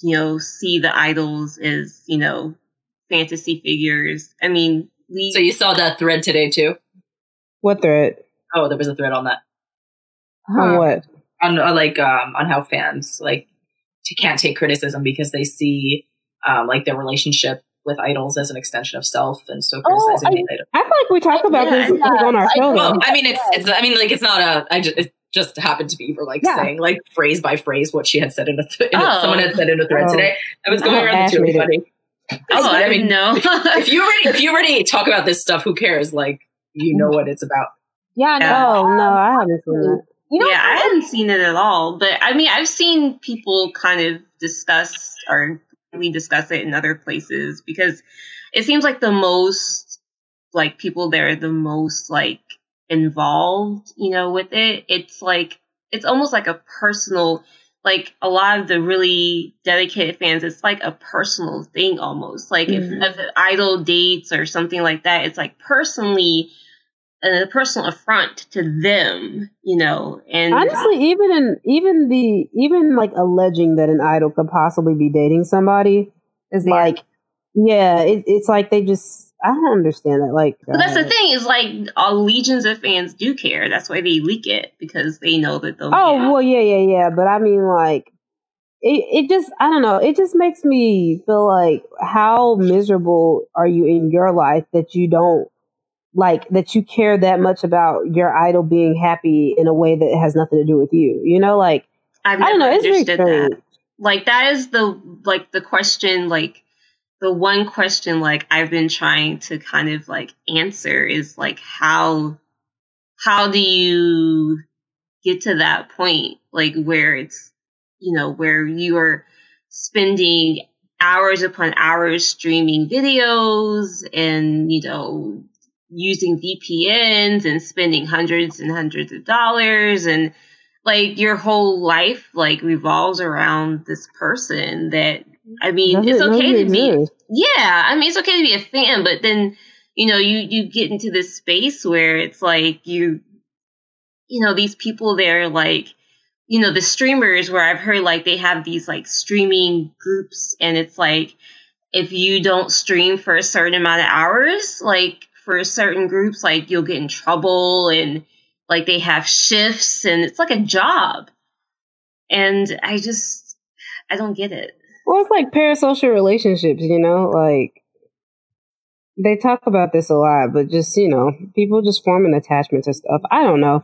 you know, see the idols as, you know, fantasy figures. I mean, we. So you saw that thread today too? What thread? Oh, there was a thread on that. Huh. On what? On uh, like um on how fans like can't take criticism because they see um like their relationship with idols as an extension of self, and so oh, criticizing oh, I, I feel like we talk about yeah, this yeah, on our show. Well, I mean, it's, it's, I mean, like it's not a. I just it just happened to be for like yeah. saying like phrase by phrase what she had said in a, th- in oh. a someone had said in a thread oh. today. I was going oh, around the two. Funny. Oh, I mean, no. if you already if you already talk about this stuff, who cares? Like you know what it's about. Yeah. No. No, I haven't seen it. You know, yeah, I hadn't seen it at all. But I mean, I've seen people kind of discuss or we discuss it in other places because it seems like the most like people there are the most like involved, you know, with it. It's like it's almost like a personal like a lot of the really dedicated fans, it's like a personal thing almost. Like mm-hmm. if, if idol dates or something like that, it's like personally a personal affront to them, you know. And honestly, even in even the even like alleging that an idol could possibly be dating somebody is yeah. like yeah, it, it's like they just I don't understand that. Like, But that's the uh, thing is like all legions of fans do care. That's why they leak it because they know that they'll. Oh well, yeah, yeah, yeah. But I mean, like, it, it just, I don't know. It just makes me feel like, how miserable are you in your life that you don't like that you care that much about your idol being happy in a way that has nothing to do with you? You know, like, I've I don't know. It's very understood that. Like that is the like the question like the one question like I've been trying to kind of like answer is like how how do you get to that point like where it's you know where you are spending hours upon hours streaming videos and you know using VPNs and spending hundreds and hundreds of dollars and like your whole life like revolves around this person that I mean it's okay to be yeah, I mean it's okay to be a fan, but then you know you you get into this space where it's like you you know these people they're like you know the streamers where I've heard like they have these like streaming groups and it's like if you don't stream for a certain amount of hours like for certain groups like you'll get in trouble and like they have shifts and it's like a job and I just I don't get it. Well, it's like parasocial relationships, you know, like they talk about this a lot, but just you know, people just form an attachment to stuff. I don't know.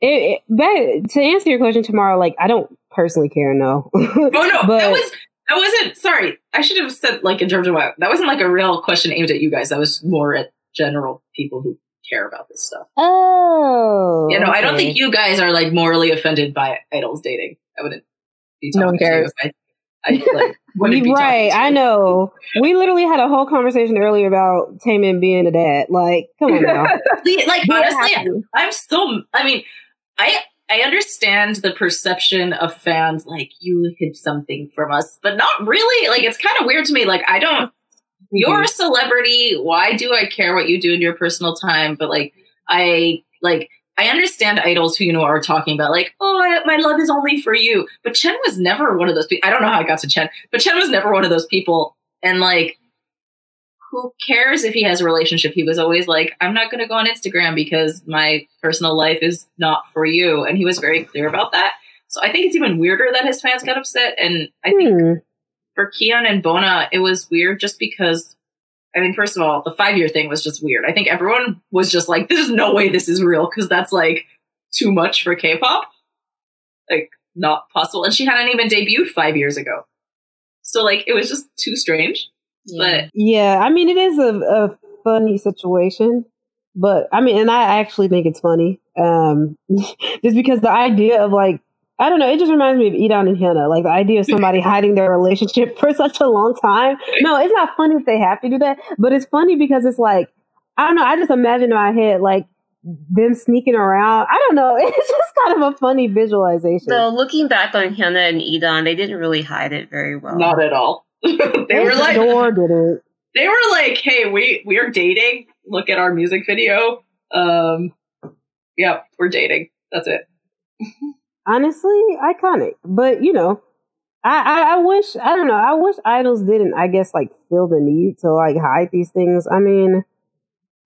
It, it, to answer your question tomorrow, like I don't personally care. No. Oh no, But- that was that wasn't. Sorry, I should have said like in terms of what that wasn't like a real question aimed at you guys. That was more at general people who care about this stuff. oh, You know, I don't think you guys are like morally offended by idols dating. I wouldn't be No talking one to you cares. if I, I like, wouldn't be You- talking right, I know. We literally had a whole conversation earlier about Taman being a dad. Like, come on now. Like honestly. I'm still. I mean, I I understand the perception of fans like you hid something from us, but not really. Like it's kind of weird to me. Like I don't. Mm-hmm. You're a celebrity. Why do I care what you do in your personal time? But like I like. I understand idols who you know are talking about like, oh, I, my love is only for you. But Chen was never one of those people. I don't know how I got to Chen, but Chen was never one of those people. And like, who cares if he has a relationship? He was always like, I'm not going to go on Instagram because my personal life is not for you. And he was very clear about that. So I think it's even weirder that his fans got upset. And I think Hmm. for Kihyun and Bona, it was weird just because, I mean, first of all, the five year thing was just weird. I think everyone was just like, there's no way this is real because that's like too much for K pop. Like, not possible. And she hadn't even debuted five years ago. So, like, it was just too strange. But Yeah, I mean, it is a, a funny situation, but I mean, and I actually think it's funny, um, just because the idea of like, I don't know, it just reminds me of E'Dawn and HyunA, like the idea of somebody hiding their relationship for such a long time. No, it's not funny if they have to do that, but it's funny because it's like, I don't know, I just imagine in my head like them sneaking around. I don't know, it's just kind of a funny visualization. So looking back on HyunA and E'Dawn, they didn't really hide it very well. not at all. they were like, Door did it. they were like, "Hey, we we're dating. Look at our music video. Um, yeah, we're dating. That's it." Honestly iconic. But you know I, I i wish i don't know i wish idols didn't i guess like feel the need to like hide these things. I mean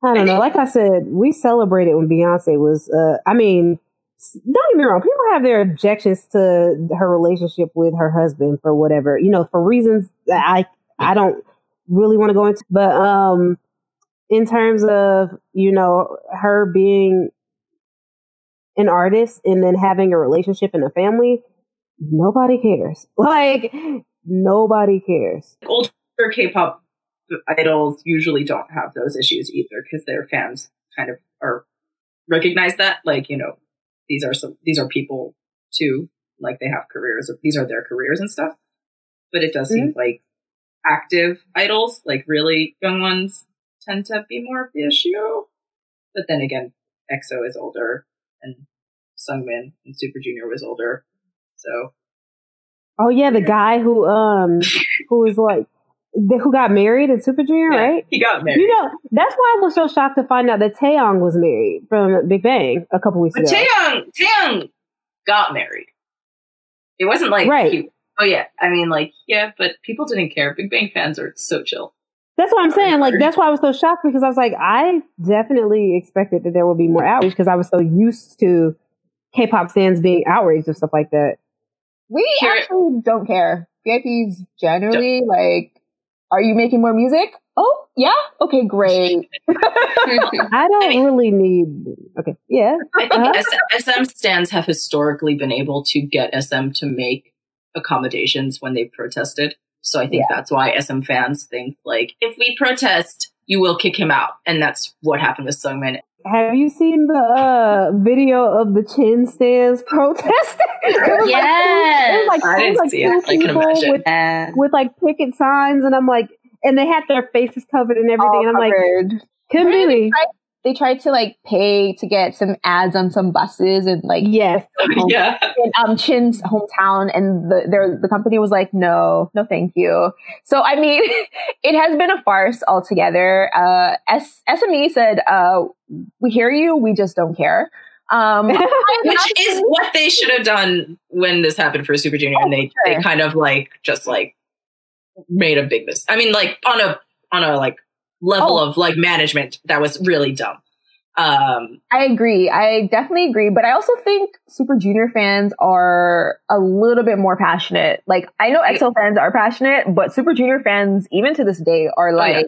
i don't know. Like i said we celebrated when Beyoncé was uh i mean don't get me wrong people have their objections to her relationship with her husband for whatever you know for reasons that i i don't really want to go into. But um in terms of you know her being an artist and then having a relationship and a family, nobody cares. Like nobody cares. Older K-pop idols usually don't have those issues either because their fans kind of are recognize that. Like you know, these are some these are people too. Like they have careers. These are their careers and stuff. But it does seem mm-hmm. like active idols, like really young ones, tend to be more of the issue. But then again, EXO is older and Sungmin and Super Junior was older. So Oh yeah, the guy who um who was like the, who got married in Super Junior, yeah, right? he got married. You know, that's why I was so shocked to find out that Taeyang was married from Big Bang a couple weeks but ago. Taeyang, Taeyang got married. It wasn't like Right. he- oh yeah, I mean like yeah, but people didn't care. Big Bang fans are so chill. That's what I'm saying. Like that's why I was so shocked because I was like, I definitely expected that there would be more outrage because I was so used to K-pop fans being outraged and stuff like that. We Here- actually don't care. VIPs generally like, are you making more music? Oh yeah, okay, great. I don't mean- really need. Okay, yeah. I think Uh-huh. S- SM stands have historically been able to get SM to make accommodations when they've protested. So I think that's why SM fans think like if we protest, you will kick him out, and that's what happened with Sungmin. Have you seen the uh, video of the Chen stands protesting? it was like, Yes. it was like, I didn't like see two it. I can people imagine. with Yeah. with like picket signs, and I'm like, and they had their faces covered and everything, All and I'm like, covered. Really? they tried to like pay to get some ads on some buses and like Yes. yeah, in um Chen's hometown, and the their the company was like, no, no, thank you. So I mean, it has been a farce altogether. Uh, S- SME said, uh, we hear you, we just don't care. Um, which is what they should have done when this happened for Super Junior, and they sure. they kind of like just like made a big mistake. I mean, like on a on a like level Oh. of like management that was really dumb. Um, I agree. I definitely agree. But I also think Super Junior fans are a little bit more passionate. Like, I know EXO fans are passionate, but Super Junior fans, even to this day, are Oh, yeah. like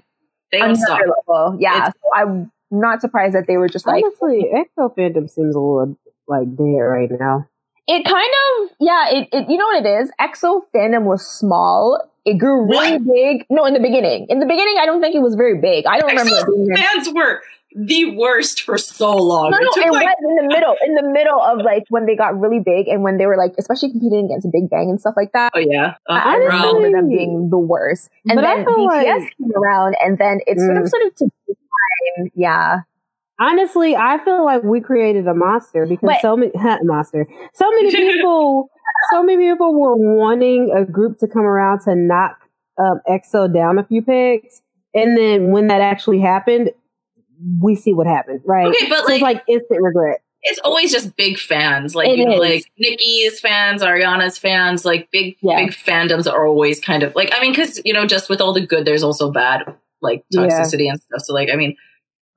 they another level. Yeah. So I'm not surprised that they were just like, Honestly, EXO fandom seems a little like dead right now. it kind of, yeah, it, it you know what it is? EXO fandom was small. It grew really What? big. No, in the beginning. In the beginning, I don't think it was very big. I don't remember it being very fans were the worst for so long. No, no, It it like- was in the middle, in the middle of like when they got really big and when they were like, especially competing against Big Bang and stuff like that. oh yeah, uh, I Honestly- remember them being the worst. And But then feel BTS like- came around, and then it sort of Mm. sort of took time. Yeah, Honestly, I feel like we created a monster because But- so many monster. So many people, so many people were wanting a group to come around to knock um, EXO down a few pegs, and then when that actually happened, we see what happened, right? Okay, but So it's like- like instant regret. it's always just big fans, like It you know, is. like Nikki's fans, Ariana's fans, like big Yeah. big fandoms are always kind of like I mean, because you know, just with all the good, there's also bad, like Yeah. toxicity and stuff. So like, I mean.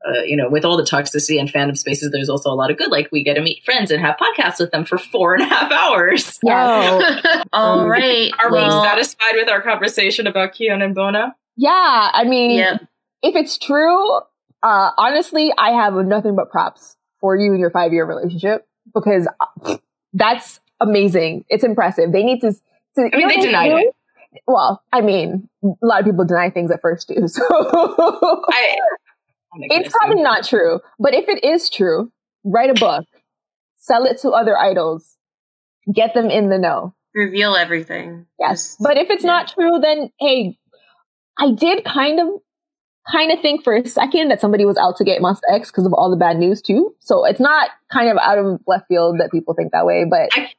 Uh, you know, with all the toxicity and fandom spaces, there's also a lot of good. Like we get to meet friends and have podcasts with them for four and a half hours. yeah, All Um. Are well, we satisfied with our conversation about Kihyun and Bona? yeah. I mean, Yep. if it's true, uh, honestly, I have nothing but props for you and your five year relationship because uh, that's amazing. It's impressive. They need to. to I mean, they what denied it. Well, I mean, a lot of people deny things at first too. So I. I'm not gonna it's probably assume. not true. But if it is true, write a book, sell it to other idols, get them in the know. reveal everything. Yes. Just- But if it's yeah. not true, then hey, I did kind of kind of think for a second that somebody was out to get Monsta X because of all the bad news too. So it's not kind of out of left field that people think that way. But I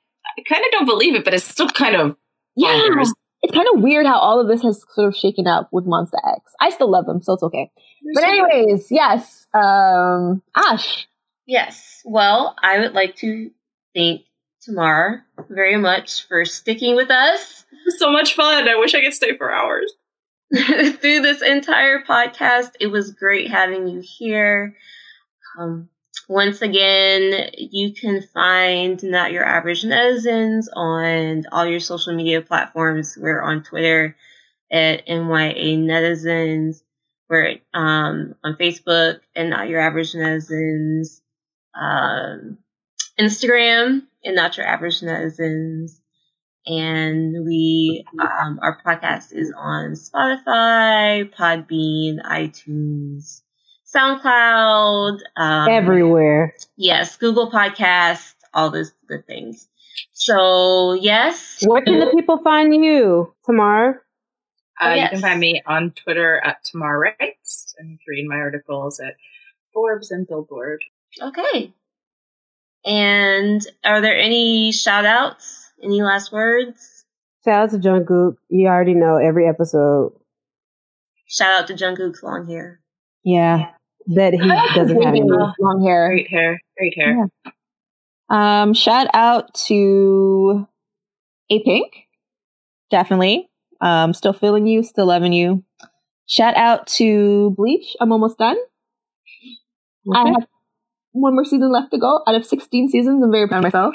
kind of don't believe it, but it's still kind of yeah, bonkers. It's kind of weird how all of this has sort of shaken up with Monsta X. I still love them, so it's okay. But anyways, yes. Um Ash. Yes. Well, I would like to thank Tamar very much for sticking with us so much fun. I wish I could stay for hours. through this entire podcast. It was great having you here. Um, once again, you can find Not Your Average Netizens on all your social media platforms. We're on Twitter at NYA Netizens. We're um, on Facebook and Not Your Average Netizens. Um, Instagram and Not Your Average Netizens. And we, um, our podcast is on Spotify, Podbean, iTunes, SoundCloud, um, Everywhere. Yes, Google Podcasts, all those good things. So yes, Where can the people find you, Tamar? Uh, Yes. You can find me on Twitter at Tamar Writes, and you can read my articles at Forbes and Billboard. okay. And are there any shout outs? Any last words? Shout out to Jungkook. You already know every episode. Shout out to Jungkook's long hair. Yeah, that he doesn't have any. long hair. Great hair, great hair. Um, shout out to A Pink. Definitely. Um, still feeling you, still loving you. Shout out to Bleach. I'm almost done. Okay. I have one more season left to go out of 16 seasons. I'm very proud of myself.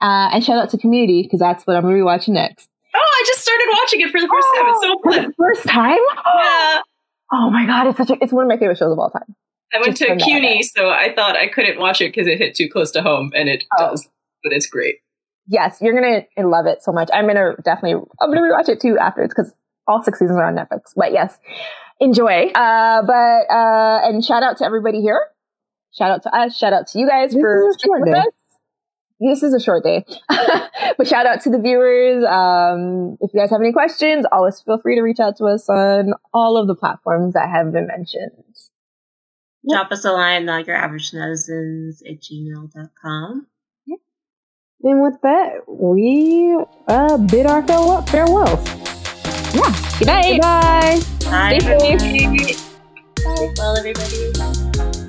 Uh, and shout out to Community because that's what I'm going to be watching next. Oh, I just started watching it for the first oh, time. It's so oh, fun. First time? Yeah. Oh my god, it's such a, it's one of my favorite shows of all time. I went just to CUNY, so I thought I couldn't watch it because it hit too close to home, and it oh. does. But it's great. Yes, you're gonna love it so much. I'm gonna definitely I'm gonna rewatch it too afterwards because all six seasons are on Netflix. But yes, enjoy. Uh, but uh, and shout out to everybody here. Shout out to us. Shout out to you guys this for sticking with us. This is a short day, but shout out to the viewers. Um, if you guys have any questions, always feel free to reach out to us on all of the platforms that have been mentioned. Drop us a line, not your average netizens at gmail.com. And with that, we uh, bid our farewell. Yeah. Good night. Bye. Bye. Stay safe.